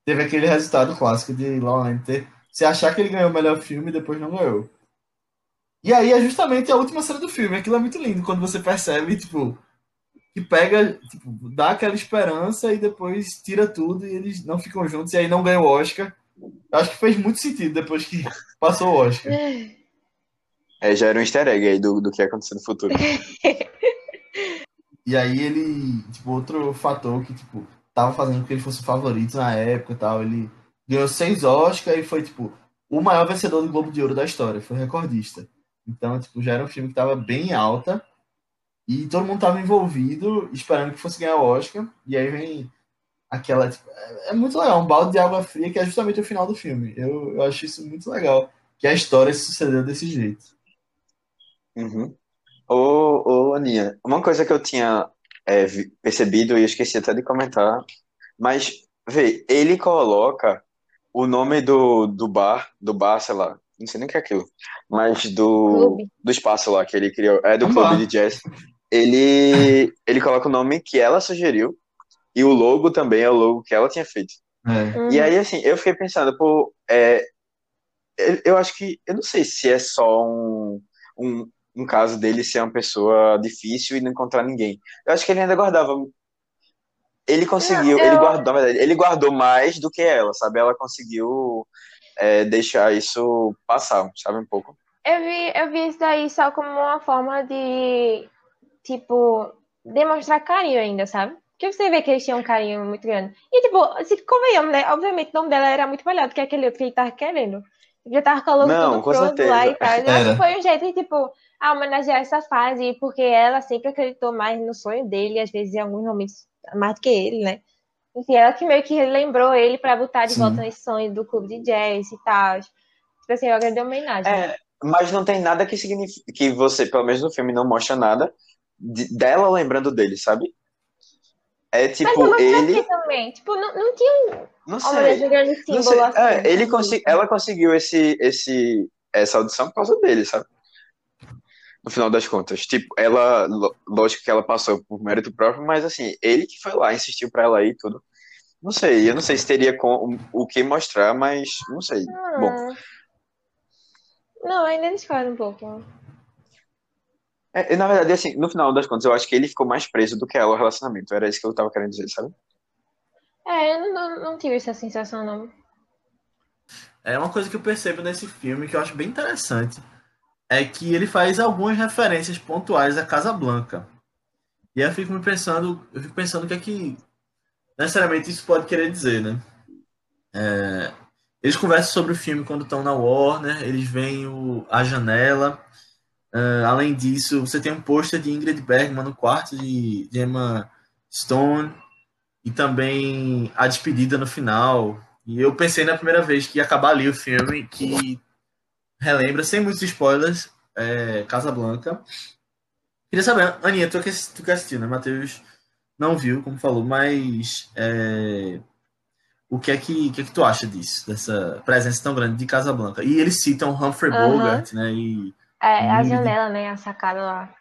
teve aquele resultado clássico de La La ter você achar que ele ganhou o melhor filme e depois não ganhou. E aí é justamente a última cena do filme. Aquilo é muito lindo quando você percebe, tipo, que pega, tipo, dá aquela esperança e depois tira tudo e eles não ficam juntos e aí não ganham o Oscar. Acho que fez muito sentido depois que passou o Oscar. É, já era um easter egg aí do, do que ia acontecer no futuro. e aí ele, tipo, outro fator que, tipo, tava fazendo com que ele fosse o favorito na época e tal, ele ganhou seis Oscars e foi, tipo, o maior vencedor do Globo de Ouro da história, foi recordista. Então, tipo, já era um filme que tava bem alta e todo mundo tava envolvido, esperando que fosse ganhar o Oscar. E aí vem aquela. Tipo, é, é, muito legal, um balde de água fria, que é justamente o final do filme. Eu, eu acho isso muito legal, que a história se sucedeu desse jeito. Uhum. Ô, Aninha, uma coisa que eu tinha é, percebido e eu esqueci até de comentar, mas, vê, ele coloca o nome do, do bar, do bar, sei lá, não sei nem o que é aquilo, mas do, do espaço lá que ele criou, é do um clube bar. de jazz. Ele, ele coloca o nome que ela sugeriu e o logo também é o logo que ela tinha feito. É. E aí, assim, eu fiquei pensando, pô, é, eu acho que, eu não sei se é só um, um, um caso dele ser uma pessoa difícil e não encontrar ninguém. Eu acho que ele ainda guardava ele conseguiu, não, eu... ele guardou, na verdade, ele guardou mais do que ela, sabe? Ela conseguiu é, deixar isso passar, sabe, um pouco. Eu vi, eu vi isso daí só como uma forma de, tipo, demonstrar carinho ainda, sabe? Porque você vê que eles tinham um carinho muito grande. E, tipo, se convenhamos, né? Obviamente, o nome dela era muito melhor do que aquele outro que ele tava querendo. Já tava colocando Não, tudo pronto certeza. lá e tal. Eu acho que foi um jeito de, tipo, a homenagear essa fase, porque ela sempre acreditou mais no sonho dele, às vezes em alguns momentos mais do que ele, né? Enfim, ela que meio que lembrou ele para botar de Sim. volta nesse sonho do clube de jazz e tal. Tipo assim, uma grande homenagem. É, mas não tem nada que signifique que você, pelo menos no filme, não mostra nada de, dela lembrando dele, sabe? É tipo, mas ele. Também. Tipo, não, não tinha um. Não sei. Um grande símbolo sei. Assim, é, ele consegui... Ela conseguiu esse, esse, essa audição por causa dele, sabe? no final das contas. Tipo, ela, lógico que ela passou por mérito próprio, mas assim, ele que foi lá, insistiu pra ela aí e tudo. Não sei, eu não sei se teria com, o que mostrar, mas não sei. Ah. Bom. Não, ainda discordo um pouco. É, na verdade, assim, no final das contas, eu acho que ele ficou mais preso do que ela o relacionamento. Era isso que eu tava querendo dizer, sabe? É, eu não, não, tive essa sensação, não. É uma coisa que eu percebo nesse filme que eu acho bem interessante é que ele faz algumas referências pontuais a Casablanca. E aí eu fico me pensando, eu fico pensando o que é que necessariamente isso pode querer dizer, né? É, eles conversam sobre o filme quando estão na Warner, eles veem o, a janela. Uh, além disso, você tem um pôster de Ingrid Bergman no quarto de, de Emma Stone e também a despedida no final. E eu pensei na primeira vez que ia acabar ali o filme que relembra, sem muitos spoilers, é, Casablanca. Queria saber, Aninha, tu que, tu que assistiu, né? Matheus não viu, como falou, mas é, o que é que, que é que tu acha disso, dessa presença tão grande de Casablanca? E eles citam Humphrey uhum. Bogart, né? E, é, a janela, né? A sacada lá.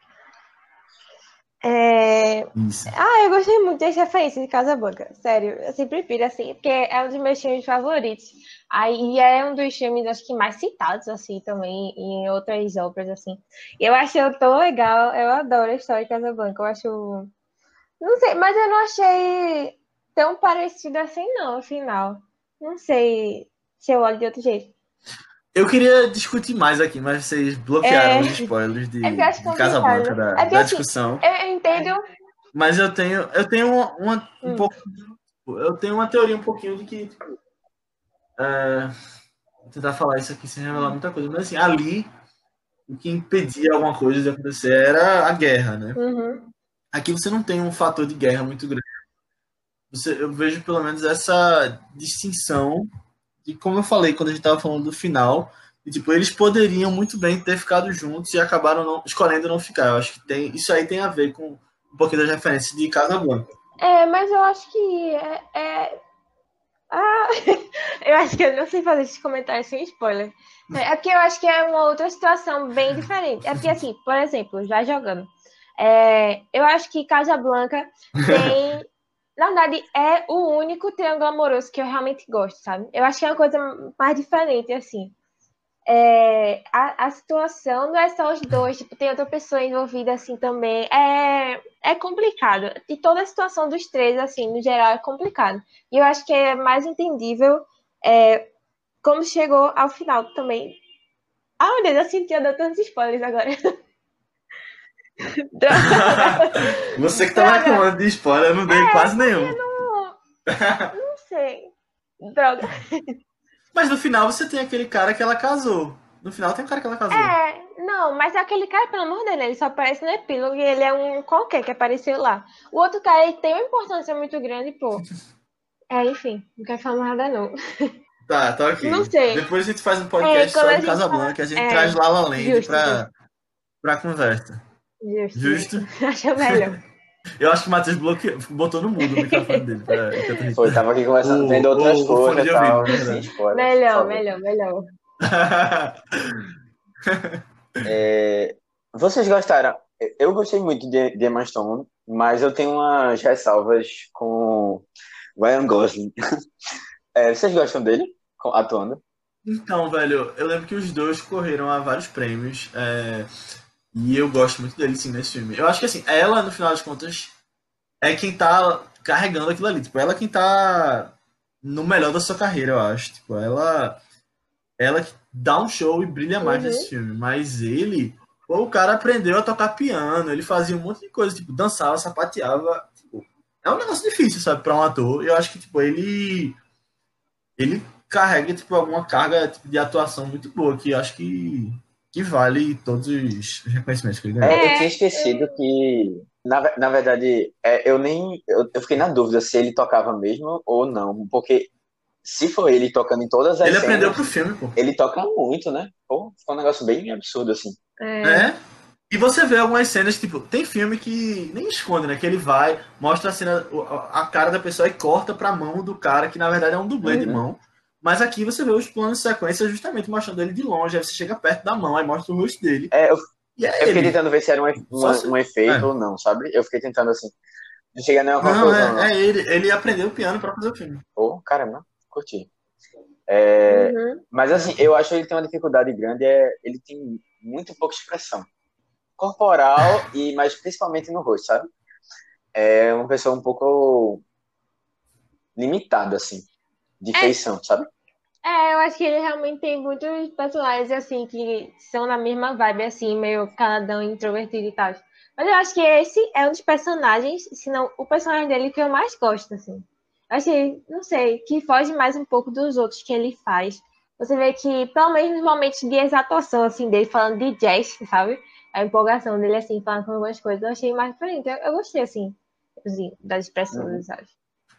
É... Ah, eu gostei muito das referências de Casablanca. Sério, eu sempre piro assim, porque é um dos meus filmes favoritos. Aí é um dos filmes, acho que mais citados, assim, também, em outras obras, assim. Eu acho tão legal, eu adoro a história de Casablanca. Eu acho. Não sei, mas eu não achei tão parecido assim, não, no final. Não sei se eu olho de outro jeito. Eu queria discutir mais aqui, mas vocês bloquearam é... os spoilers de, é de Casablanca da, é da assim, discussão. Eu entendo. Mas eu tenho, eu tenho uma, uma um hum. pouco, eu tenho uma teoria um pouquinho de que tipo, é, vou tentar falar isso aqui sem revelar muita coisa, mas assim, ali o que impedia alguma coisa de acontecer era a guerra, né? Uhum. Aqui você não tem um fator de guerra muito grande. Você, eu vejo pelo menos essa distinção e como eu falei quando a gente estava falando do final, e, tipo, eles poderiam muito bem ter ficado juntos e acabaram não, escolhendo não ficar. Eu acho que tem, isso aí tem a ver com um pouquinho das referências de Casablanca. É, mas eu acho que é, é Ah, eu acho que eu não sei fazer esses comentários sem spoiler. É porque eu acho que é uma outra situação bem diferente. É porque, assim, por exemplo, já jogando. É, eu acho que Casablanca tem. Na verdade, é o único triângulo amoroso que eu realmente gosto, sabe? Eu acho que é uma coisa mais diferente, assim. É, a, a situação não é só os dois, tipo, tem outra pessoa envolvida, assim, também. É, é complicado. E toda a situação dos três, assim, no geral, é complicado. E eu acho que é mais entendível é, como chegou ao final também. Ah, meu Deus, eu senti eu dando tantos spoilers agora. Você que tá reclamando de spoiler, eu não dei É, quase nenhum. Não, não sei. Droga. Mas no final você tem aquele cara que ela casou. No final tem um cara que ela casou. É, não, mas aquele cara, pelo amor de Deus, ele só aparece no epílogo e ele é um qualquer que apareceu lá. O outro cara, ele tem uma importância muito grande, pô. É, enfim, não quero falar nada, não. Tá, tá ok. Não sei. Depois a gente faz um podcast É, quando a sobre gente Casablanca, fala- a gente é, traz Lala Land justo, pra, pra conversa. Justo. Justo. Acho melhor. Eu acho que o Matheus bloqueou, botou no mudo o microfone dele. Pra, Foi, tava aqui conversando, O- vendo outras o- coisas e tal, spoiler, por melhor, melhor, melhor. É, vocês gostaram? Eu gostei muito de, de Emma Stone, mas eu tenho umas ressalvas com Ryan Gosling. É, vocês gostam dele atuando? Então, velho, eu lembro que os dois correram a vários prêmios. é, E eu gosto muito dele, sim, nesse filme. Eu acho que, assim, ela, no final das contas, é quem tá carregando aquilo ali. Tipo, ela é quem tá no melhor da sua carreira, eu acho. Tipo, ela. Ela que dá um show e brilha mais Uhum. nesse filme. Mas ele. Pô, o cara aprendeu a tocar piano, ele fazia um monte de coisa, tipo, dançava, sapateava. Tipo, é um negócio difícil, sabe, pra um ator. Eu acho que, tipo, ele. Ele carrega, tipo, alguma carga tipo, de atuação muito boa, que eu acho que, que vale todos os reconhecimentos que ele ganhou. É, eu É, tinha esquecido que, na, na verdade, é, eu nem. Eu, eu fiquei na dúvida se ele tocava mesmo ou não, porque se for ele tocando em todas as Ele cenas, aprendeu pro filme, pô. ele toca muito, né? Pô, ficou um negócio bem absurdo, assim. É. É. E você vê algumas cenas, tipo, tem filme que nem esconde, né? Que ele vai, mostra a cena, a cara da pessoa e corta pra mão do cara, que na verdade é um dublê de Uhum. mão. Mas aqui você vê os planos de sequência justamente mostrando ele de longe, aí você chega perto da mão, aí mostra o rosto dele. É, eu, E é eu fiquei ele. tentando ver se era um, Só se- um efeito é. ou não, sabe? Eu fiquei tentando assim. Não cheguei a nenhuma Não, conclusão, não. é, é ele. Ele aprendeu o piano pra fazer o filme. Pô, caramba, curti. É, Uhum. Mas assim, eu acho que ele tem uma dificuldade grande, é ele tem muito pouca expressão corporal e mas principalmente no rosto, sabe? É uma pessoa um pouco limitada assim, de É. feição, sabe? É, eu acho que ele realmente tem muitos personagens, assim, que são na mesma vibe, assim, meio caladão, introvertido e tal. Mas eu acho que esse é um dos personagens, se não o personagem dele que eu mais gosto, assim. Eu acho que, não sei, que foge mais um pouco dos outros que ele faz. Você vê que, pelo menos nos momentos de exatuação, assim, dele falando de jazz, sabe? A empolgação dele, assim, falando com algumas coisas, eu achei mais diferente. Eu, eu gostei, assim, assim, das expressões, sabe?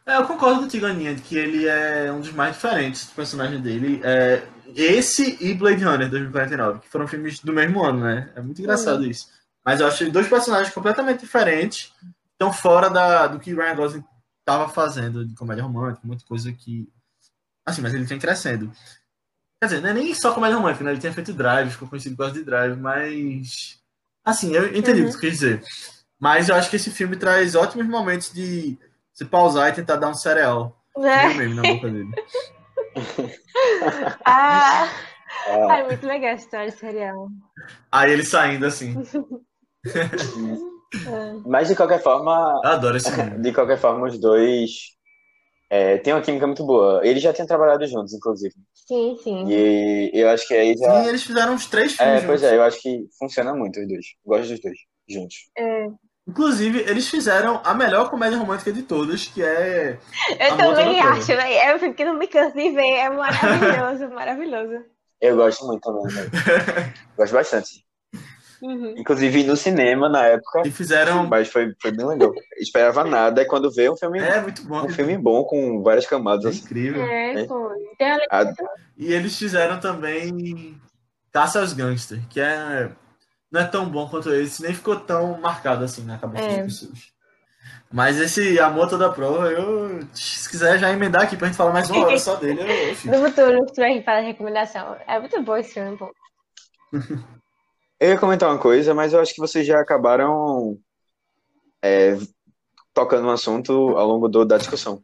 É, eu concordo contigo, Aninha, de que ele é um dos mais diferentes do personagem dele. É, esse e Blade Runner 2049, que foram filmes do mesmo ano, né? É muito engraçado isso. Mas eu achei dois personagens completamente diferentes, tão fora da, do que Ryan Gosling estava fazendo de comédia romântica, muita coisa que. Assim, mas ele vem crescendo. Quer dizer, não é nem só comédia romântica, né? Ele tinha feito Drive, ficou conhecido por causa de Drive, mas. Assim, eu entendi o que Uhum. você quis dizer. Mas eu acho que esse filme traz ótimos momentos de você pausar e tentar dar um cereal. É. Mesmo na boca dele. Ah, É, ai, muito legal essa história serial. Aí ele saindo assim. É. mas de qualquer forma, Eu adoro esse filme. de qualquer forma, os dois é, têm uma química muito boa. Eles já tinham trabalhado juntos, inclusive. Sim, sim. E eu acho que aí já. Sim, eles fizeram uns três É, filmes. pois juntos. é, eu acho que funciona muito os dois. Gosto dos dois juntos. É. Inclusive, eles fizeram a melhor comédia romântica de todas, que é. Eu também acho, né? É um filme que não me canso de ver. É maravilhoso, maravilhoso. Eu gosto muito também, velho. Gosto bastante. Uhum. Inclusive no cinema na época, E fizeram. mas foi, foi bem legal. Esperava nada, é quando vê um filme, É, muito bom. um filme bom com várias camadas É assim. incrível. É, É. Tem uma A- E eles fizeram também Caça aos Gangsters, que é. Não é tão bom quanto esse, nem ficou tão marcado assim na cabeça É. das pessoas. Mas esse Amor Toda Prova, eu, se quiser já emendar aqui pra gente falar mais uma hora só dele, eu, eu fico. No futuro, gente faz a recomendação. É muito bom esse filme, pô. Eu ia comentar uma coisa, mas eu acho que vocês já acabaram é, tocando no assunto ao longo do, da discussão.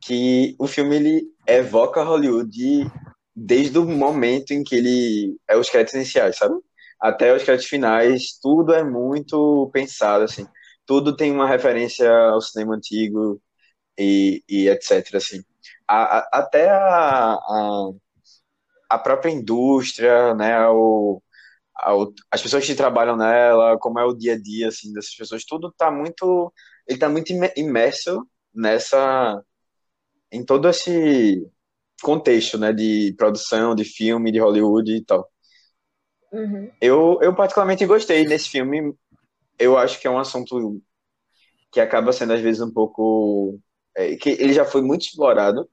Que o filme ele evoca Hollywood desde o momento em que ele é os créditos iniciais, sabe? Até os créditos finais, tudo é muito pensado, assim. Tudo tem uma referência ao cinema antigo e, e etc, assim. A, a, até a, a, a, própria indústria, né, o, as pessoas que trabalham nela, como é o dia a dia, assim, dessas pessoas, tudo tá muito... Ele tá muito imerso nessa... em todo esse contexto, né, de produção, de filme, de Hollywood e tal. Uhum. Eu, eu particularmente gostei nesse filme. Eu acho que é um assunto que acaba sendo às vezes um pouco é, que ele já foi muito explorado,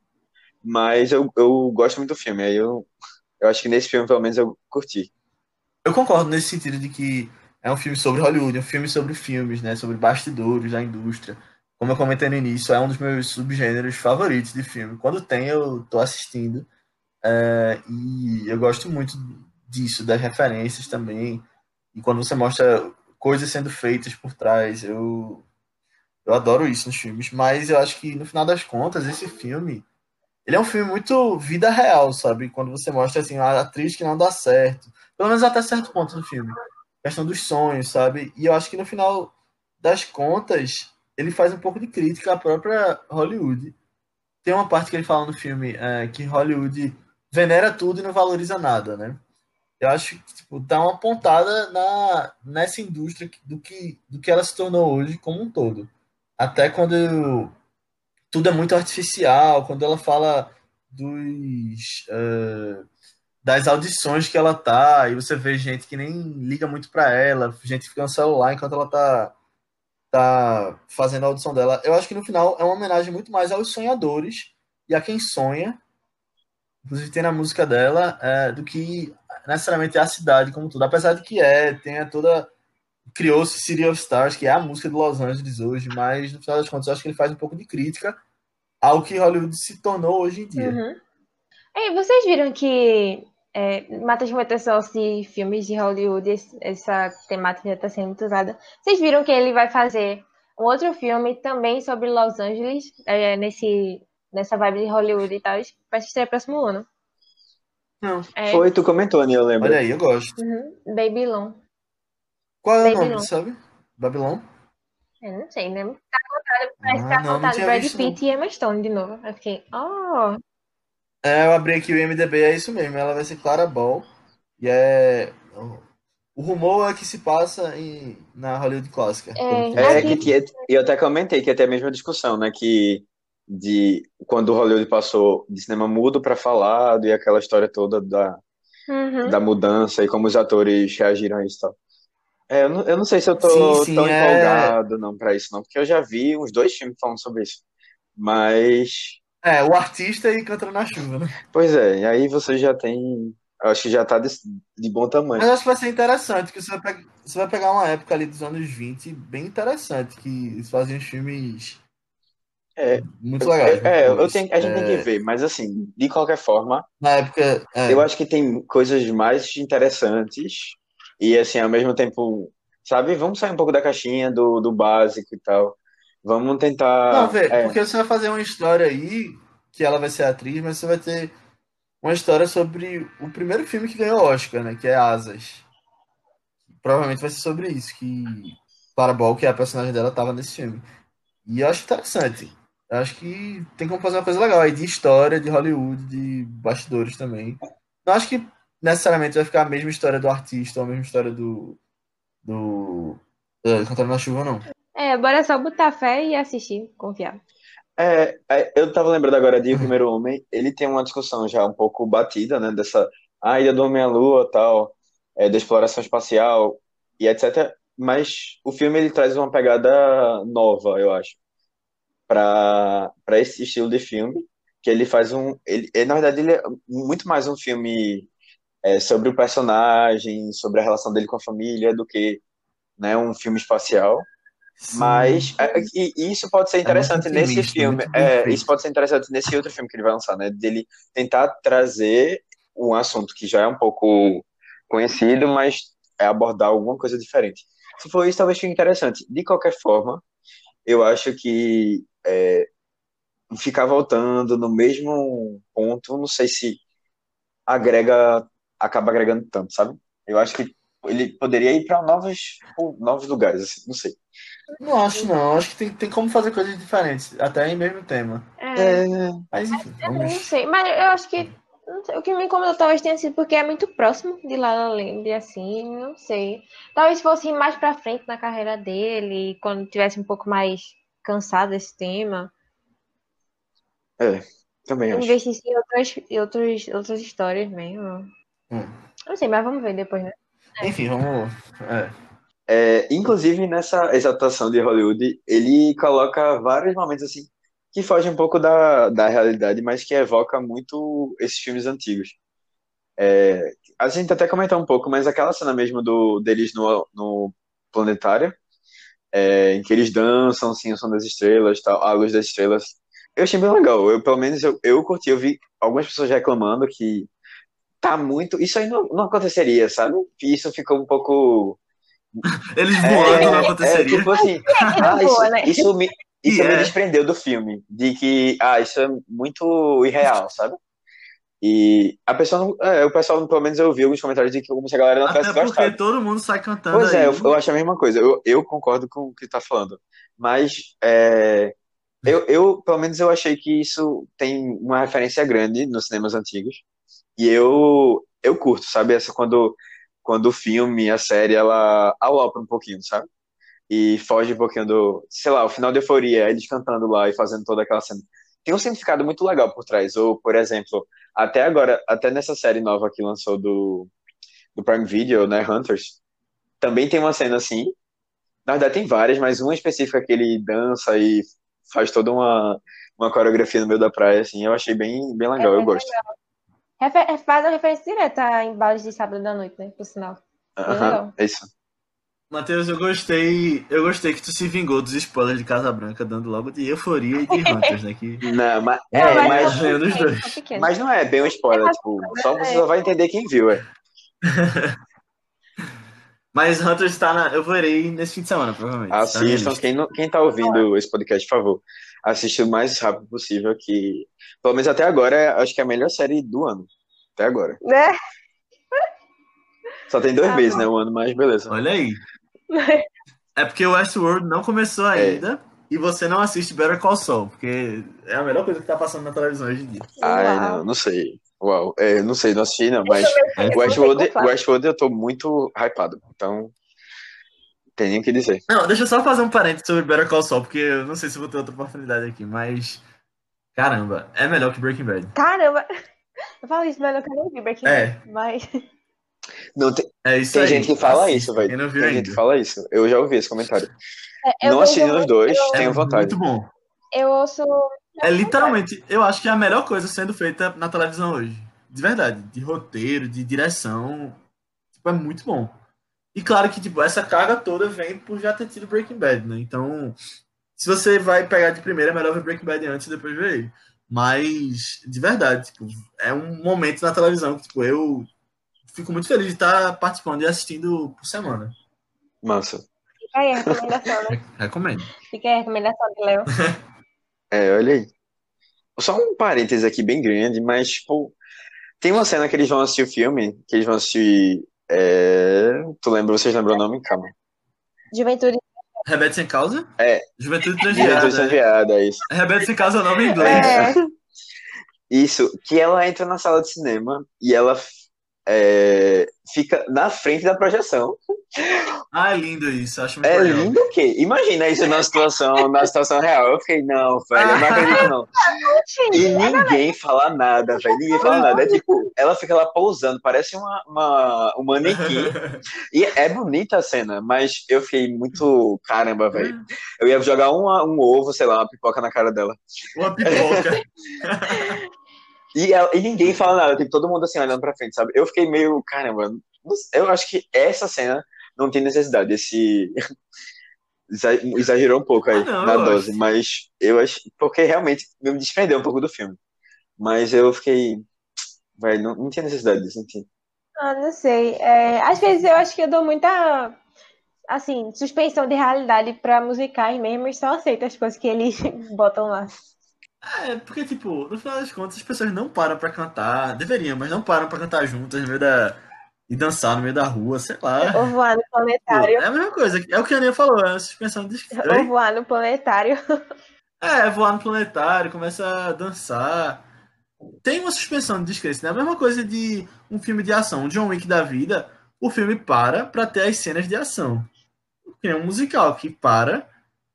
mas eu, eu gosto muito do filme. Aí eu, eu acho que nesse filme pelo menos eu curti. Eu concordo nesse sentido de que é um filme sobre Hollywood, um filme sobre filmes, né, sobre bastidores da indústria como eu comentei no início, é um dos meus subgêneros favoritos de filme. Quando tem, eu tô assistindo. É, e eu gosto muito disso, das referências também. E quando você mostra coisas sendo feitas por trás, eu, eu adoro isso nos filmes. Mas eu acho que, no final das contas, esse filme ele é um filme muito vida real, sabe? Quando você mostra assim, a atriz que não dá certo. Pelo menos até certo ponto do filme. Questão dos sonhos, sabe? E eu acho que no final das contas, ele faz um pouco de crítica à própria Hollywood. Tem uma parte que ele fala no filme é, que Hollywood venera tudo e não valoriza nada, né? Eu acho que tipo, dá uma pontada na, nessa indústria do que, do que ela se tornou hoje como um todo. Até quando eu, tudo é muito artificial, quando ela fala dos uh, das audições que ela tá, e você vê gente que nem liga muito para ela, gente que fica no celular enquanto ela tá tá fazendo a audição dela. Eu acho que no final é uma homenagem muito mais aos sonhadores e a quem sonha, inclusive tem na música dela, é, do que necessariamente a cidade como tudo. Apesar de que é, tem toda. Criou-se City of Stars, que é a música de Los Angeles hoje, mas no final das contas eu acho que ele faz um pouco de crítica ao que Hollywood se tornou hoje em dia. Uhum. Vocês viram que é, Mata de Mutação de filmes de Hollywood, essa temática está sendo muito usada. Vocês viram que ele vai fazer um outro filme também sobre Los Angeles, é, nesse, nessa vibe de Hollywood e tal, vai ser próximo ano. Não. É. Foi, tu comentou, Nia, eu lembro. Olha aí, eu gosto. Uhum. Babylon. Qual é o nome, sabe? Babylon? Eu não sei, né? Tá contado, parece ah, tá não, contado não Brad Pitt não. e Emma Stone de novo. Eu fiquei, oh... É, eu abri aqui o IMDB, é isso mesmo. Ela vai ser Clara Ball. E é. O rumor é que se passa em, na Hollywood clássica. É, é que, que eu até comentei que até a mesma discussão, né? Que de quando o Hollywood passou de cinema mudo para falado e aquela história toda da, uhum. da mudança e como os atores reagiram a isso. É, eu, não, eu não sei se eu tô sim, sim, tão é... empolgado não para isso, não, porque eu já vi uns dois filmes falando sobre isso. Mas é, o artista e cantando na chuva, né? Pois é, e aí você já tem. Acho que já tá de, de bom tamanho. Mas acho que vai ser interessante, que você vai, pegar, você vai pegar uma época ali dos anos 20 bem interessante, que eles fazem filmes é, muito legais. É, eu tenho, a gente é... tem que é. ver, mas assim, de qualquer forma. Na época. É. Eu acho que tem coisas mais interessantes e assim, ao mesmo tempo, sabe, vamos sair um pouco da caixinha do, do básico e tal. Vamos tentar. Não, vê, é. porque você vai fazer uma história aí, que ela vai ser atriz, mas você vai ter uma história sobre o primeiro filme que ganhou Oscar, né? Que é Asas. Provavelmente vai ser sobre isso, que Clara Ball, que é a personagem dela, estava nesse filme. E eu acho interessante. Eu acho que tem como fazer uma coisa legal aí de história, de Hollywood, de bastidores também. Não acho que necessariamente vai ficar a mesma história do artista ou a mesma história do. do. Uh, Cantando na Chuva, não. É, bora só botar fé e assistir, confiar. É, é, eu tava lembrando agora de O Primeiro Homem, ele tem uma discussão já um pouco batida, né, dessa a ida do homem à lua, tal, é, da exploração espacial e etc. Mas o filme ele traz uma pegada nova, eu acho, para esse estilo de filme, que ele faz um, ele, na verdade ele é muito mais um filme é, sobre o personagem, sobre a relação dele com a família, do que né, um filme espacial. Mas é, e, e isso pode ser interessante muito nesse filme. É, isso pode ser interessante nesse outro filme que ele vai lançar, né? Dele tentar trazer um assunto que já é um pouco conhecido, mas é abordar alguma coisa diferente. Se for isso, talvez fique interessante. De qualquer forma, eu acho que é, ficar voltando no mesmo ponto, não sei se agrega, acaba agregando tanto, sabe? Eu acho que ele poderia ir para novos, novos lugares, assim, não sei. Não acho, não. Acho que tem, tem como fazer coisas diferentes, até em mesmo tema. É, Mas enfim, eu não sei, mas eu acho que sei, o que me incomodou talvez tenha sido porque é muito próximo de La La Land, assim, não sei. Talvez fosse mais pra frente na carreira dele, quando tivesse um pouco mais cansado desse tema, Também acho. investisse em outras, em outras, outras histórias mesmo. Hum. Não sei, mas vamos ver depois, né? Enfim, vamos. É. É, inclusive, nessa exaltação de Hollywood, ele coloca vários momentos assim que fogem um pouco da, da realidade, mas que evoca muito esses filmes antigos. É, a gente até comentou um pouco, mas aquela cena mesmo do, deles no, no planetário, é, em que eles dançam assim, o som das estrelas, tal, a luz das estrelas, eu achei bem legal. Eu, pelo menos, eu, eu curti. Eu vi algumas pessoas reclamando que tá muito. Isso aí não, não aconteceria, sabe? Isso ficou um pouco. Eles É, voando não é, aconteceria. tipo assim, não ah, isso, né? isso me, isso E me é. desprendeu do filme, de que, ah, isso é muito irreal, sabe? E a pessoa não, é, o pessoal, pelo menos eu vi alguns comentários de que como se a galera não tivesse porque gostado. todo mundo sai cantando Pois aí. é, eu, eu acho a mesma coisa, eu, eu concordo com o que tá falando, mas é, eu, eu, pelo menos eu achei que isso tem uma referência grande nos cinemas antigos, e eu, eu curto, sabe? Essa quando, quando o filme, a série, ela alopra um pouquinho, sabe? E foge um pouquinho do, sei lá, o final de Euforia, eles cantando lá e fazendo toda aquela cena. Tem um significado muito legal por trás. Ou, por exemplo, até agora, até nessa série nova que lançou do, do Prime Video, né, Hunters, também tem uma cena assim. Na verdade, tem várias, mas uma específica que ele dança e faz toda uma, uma coreografia no meio da praia, assim. Eu achei bem, bem legal, eu bem gosto. Refer- faz uma referência direta em bares de sábado da noite, né? Por sinal. Aham, legal. é isso. Matheus, eu gostei. Eu gostei que tu se vingou dos spoilers de Casa Branca, dando logo de euforia e de Hunters, né? Que Não, mas, É, é, Não, mas, são pequenos, dos dois. mas não é bem um spoiler, tipo, só você só vai entender quem viu, é. Mas Hunters tá na. Eu verei nesse fim de semana, provavelmente. Tá Assistam, lista. quem, não, quem tá ouvindo esse podcast, por favor, assista o mais rápido possível, que, pelo menos até agora, é- acho que é a melhor série do ano. Até agora. Né? Só tem dois Ah, meses, né, o ano, mas beleza. Olha aí. É porque o Westworld não começou ainda e você não assiste Better Call Saul, porque é a melhor coisa que tá passando na televisão hoje em dia. Ai, Uau. não, não sei. Uau, é, não sei, não assisti não, mas É, Eu Westworld, Westworld eu tô muito hypado, então tem nem o que dizer. Não, deixa eu só fazer um parênteses sobre Better Call Saul, porque eu não sei se vou ter outra oportunidade aqui, mas. Caramba, é melhor que Breaking Bad. Caramba! Eu falo isso, mas eu não quero ver Breaking É. Bad. Mas. Não, tem, É isso tem aí. gente que fala Assista, isso, velho. Tem gente ainda. que fala isso. Eu já ouvi esse comentário. É, eu não assisti os dois, eu- É tenho vontade. muito bom. Eu ouço. É literalmente, eu acho que é a melhor coisa sendo feita na televisão hoje. De verdade. De roteiro, de direção. Tipo, é muito bom. E claro que, tipo, essa carga toda vem por já ter tido Breaking Bad, né? Então, se você vai pegar de primeira, é melhor ver Breaking Bad antes e depois ver ele. Mas, de verdade, tipo, é um momento na televisão que, tipo, eu fico muito feliz de estar participando e assistindo por semana. Massa. Fica aí a recomendação, né? Recomendo. Fica aí a recomendação de Léo. É, olha aí. Só um parêntese aqui bem grande, mas, tipo, tem uma cena que eles vão assistir o filme, que eles vão assistir. É... Tu lembra, vocês lembram o nome? Calma. Juventude. Rebelde Sem Causa? É. Juventude Juventude Transviada. Sanviada, é isso. Rebelde Sem Causa é o nome em inglês. É. Isso, que ela entra na sala de cinema e ela é, fica na frente da projeção. Ah, é lindo isso. Acho muito É legal. lindo o quê? Imagina isso na situação, na situação real. Eu fiquei, não, velho, eu não acredito não. E ninguém fala nada, velho. Ninguém fala nada. É tipo, ela fica lá pousando, parece uma, uma, um manequim. E é bonita a cena, mas eu fiquei muito, caramba, velho. Eu ia jogar um, um ovo, sei lá, uma pipoca na cara dela. Uma pipoca. E, ela- e ninguém fala nada, tipo, todo mundo assim olhando pra frente, sabe? Eu fiquei meio, caramba, eu acho que essa cena não tem necessidade. Esse, exagerou um pouco aí Ah, não, na dose, acho. mas eu acho. Porque realmente me desprendeu um pouco do filme. Mas eu fiquei. Vai, não, não tinha necessidade disso, não tinha. Ah, não sei. É, às vezes eu acho que eu dou muita, assim, suspensão de realidade pra musicais mesmo e só aceito as coisas que eles botam lá. É, porque, tipo, no final das contas, as pessoas não param pra cantar. Deveriam, mas não param pra cantar juntas no meio da. e dançar no meio da rua, sei lá. Ou voar no planetário. É a mesma coisa. É o que a Aninha falou, é uma suspensão de. Ou voar no planetário. É, voar no planetário, começa a dançar. Tem uma suspensão de descrença, né? A mesma coisa de um filme de ação, um John Wick da vida, o filme para pra ter as cenas de ação. Tem um musical que para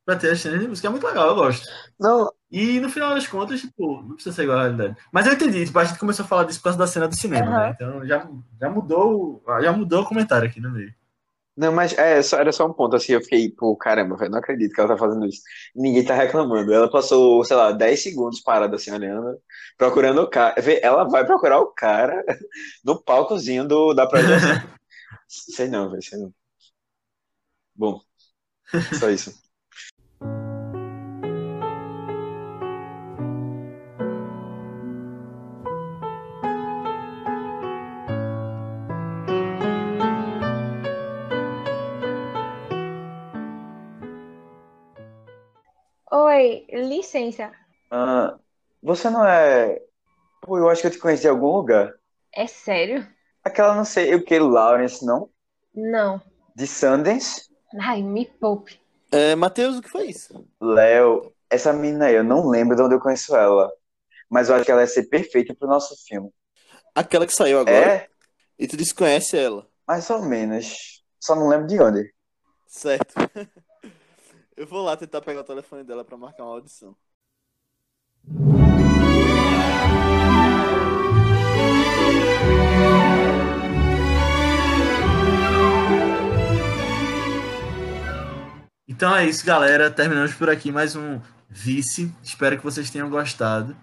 pra ter as cenas de música. É muito legal, eu gosto. Não, E no final das contas, tipo, não precisa ser igual à realidade. Mas eu entendi, tipo, a gente começou a falar disso por causa da cena do cinema, Aham. né? Então já, já mudou já mudou o comentário aqui no meio. não, mas é, só, era só um ponto assim. Eu fiquei, pô, caramba, velho, não acredito que ela tá fazendo isso. Ninguém tá reclamando. Ela passou, sei lá, 10 segundos parada assim, olhando, procurando o cara. Vê, Ela vai procurar o cara no palcozinho do, da projeção. sei não, velho, sei não. Bom, só isso. Licença. Ah, você não é. Pô, eu acho que eu te conheci de algum lugar. É sério? Aquela, não sei, o que, Lawrence, não? Não. De Sundance? Ai, me poupe. É, Matheus, o que foi isso? Léo, essa menina aí, eu não lembro de onde eu conheço ela. Mas eu acho que ela ia ser perfeita pro nosso filme. Aquela que saiu agora. É, E tu desconhece ela. mais ou menos. Só não lembro de onde. Certo. Eu vou lá tentar pegar o telefone dela pra marcar uma audição. Então é isso, galera. Terminamos por aqui mais um Vice. Espero que vocês tenham gostado.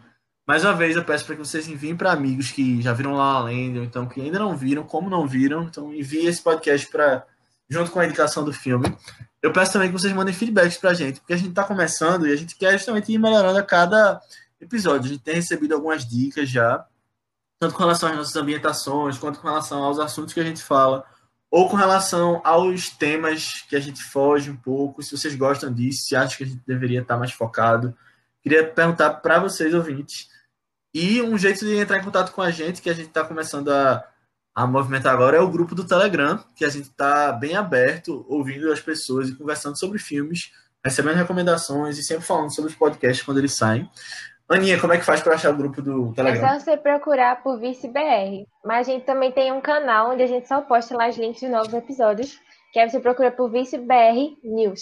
Mais uma vez, eu peço para que vocês enviem para amigos que já viram lá além, ou então que ainda não viram, como não viram. Então envie esse podcast para junto com a indicação do filme. Eu peço também que vocês mandem feedbacks pra gente, porque a gente tá começando e a gente quer justamente ir melhorando a cada episódio. A gente tem recebido algumas dicas já, tanto com relação às nossas ambientações, quanto com relação aos assuntos que a gente fala, ou com relação aos temas que a gente foge um pouco, se vocês gostam disso, se acham que a gente deveria estar mais focado. Queria perguntar para vocês, ouvintes. E um jeito de entrar em contato com a gente, que a gente está começando a, a movimentar agora, é o grupo do Telegram, que a gente está bem aberto, ouvindo as pessoas e conversando sobre filmes, recebendo recomendações e sempre falando sobre os podcasts quando eles saem. Aninha, como é que faz para achar o grupo do É Telegram? só você procurar por Vice BR. Mas a gente também tem um canal onde a gente só posta lá os links de novos episódios. Que aí você procura por Vice BR News.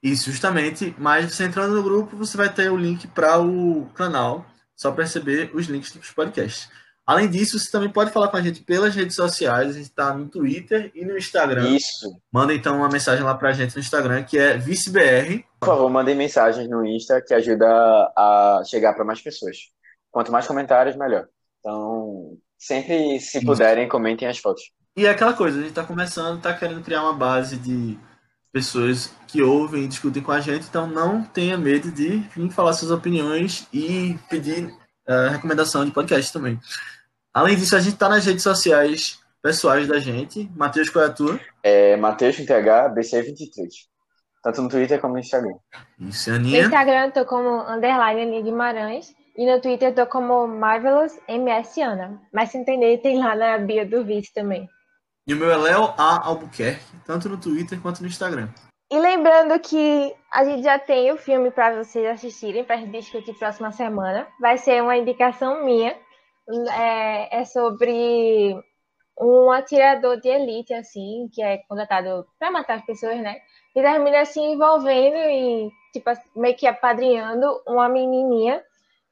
Isso, justamente. Mas você entrando no grupo, você vai ter o link para o canal, só para receber os links dos podcasts. Além disso, você também pode falar com a gente pelas redes sociais. A gente está no Twitter e no Instagram. Isso. Manda então uma mensagem lá pra gente no Instagram, que é ViceBR. Por favor, mandem mensagens no Insta que ajuda a chegar para mais pessoas. Quanto mais comentários, melhor. Então, sempre, se Isso. puderem, comentem as fotos. E é aquela coisa, a gente tá começando, tá querendo criar uma base de pessoas que ouvem e discutem com a gente, então não tenha medo de vir falar suas opiniões e pedir eh, recomendação de podcast também. Além disso, a gente tá nas redes sociais pessoais da gente. Matheus, qual é a tua? É Matheus TH, BC23. Tanto no Twitter como no Instagram. Isso, No. Instagram eu tô como underline Aninha Guimarães. E no Twitter eu tô como Marvelous MS Ana. Mas se entender, tem lá na bio do Vice também. E o meu é Léo A. Albuquerque, tanto no Twitter quanto no Instagram. E lembrando que a gente já tem o filme para vocês assistirem, para discutir próxima semana. Vai ser uma indicação minha. É, é sobre um atirador de elite, assim, que é contratado para matar as pessoas, né? E termina se envolvendo e, tipo, meio que apadrinhando uma menininha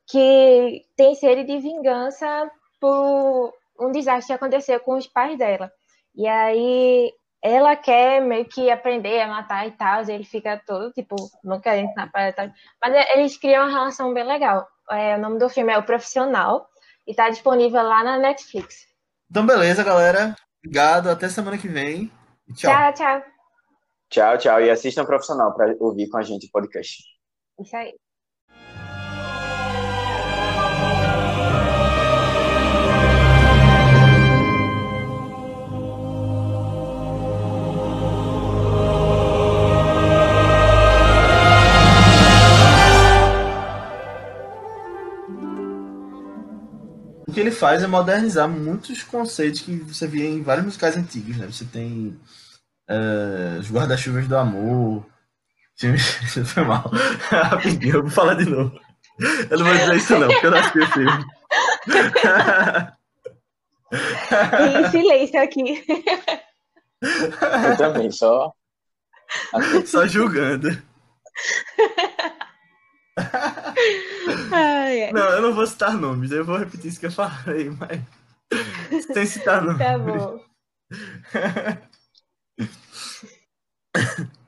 que tem sede de vingança por um desastre que aconteceu com os pais dela. E aí ela quer meio que aprender a matar e tal, e ele fica todo, tipo, não querendo na parada e tal. Mas eles criam uma relação bem legal. É, o nome do filme é O Profissional e tá disponível lá na Netflix. Então, beleza, galera. Obrigado. Até semana que vem. E tchau. Tchau, tchau. Tchau, tchau. E assistam profissional para ouvir com a gente o podcast. Isso aí. Ele faz é modernizar muitos conceitos que você via em vários musicais antigos, né? Você tem uh, os guarda-chuvas do amor. Foi mal. Rapidinho, eu vou falar de novo. Eu não vou dizer isso não, porque eu não assisti o filme. em silêncio aqui. Eu também, só. Só julgando ai, ai. Não, eu não vou citar nomes, eu vou repetir isso que eu falei, mas. Sem citar tá nomes. Tá bom.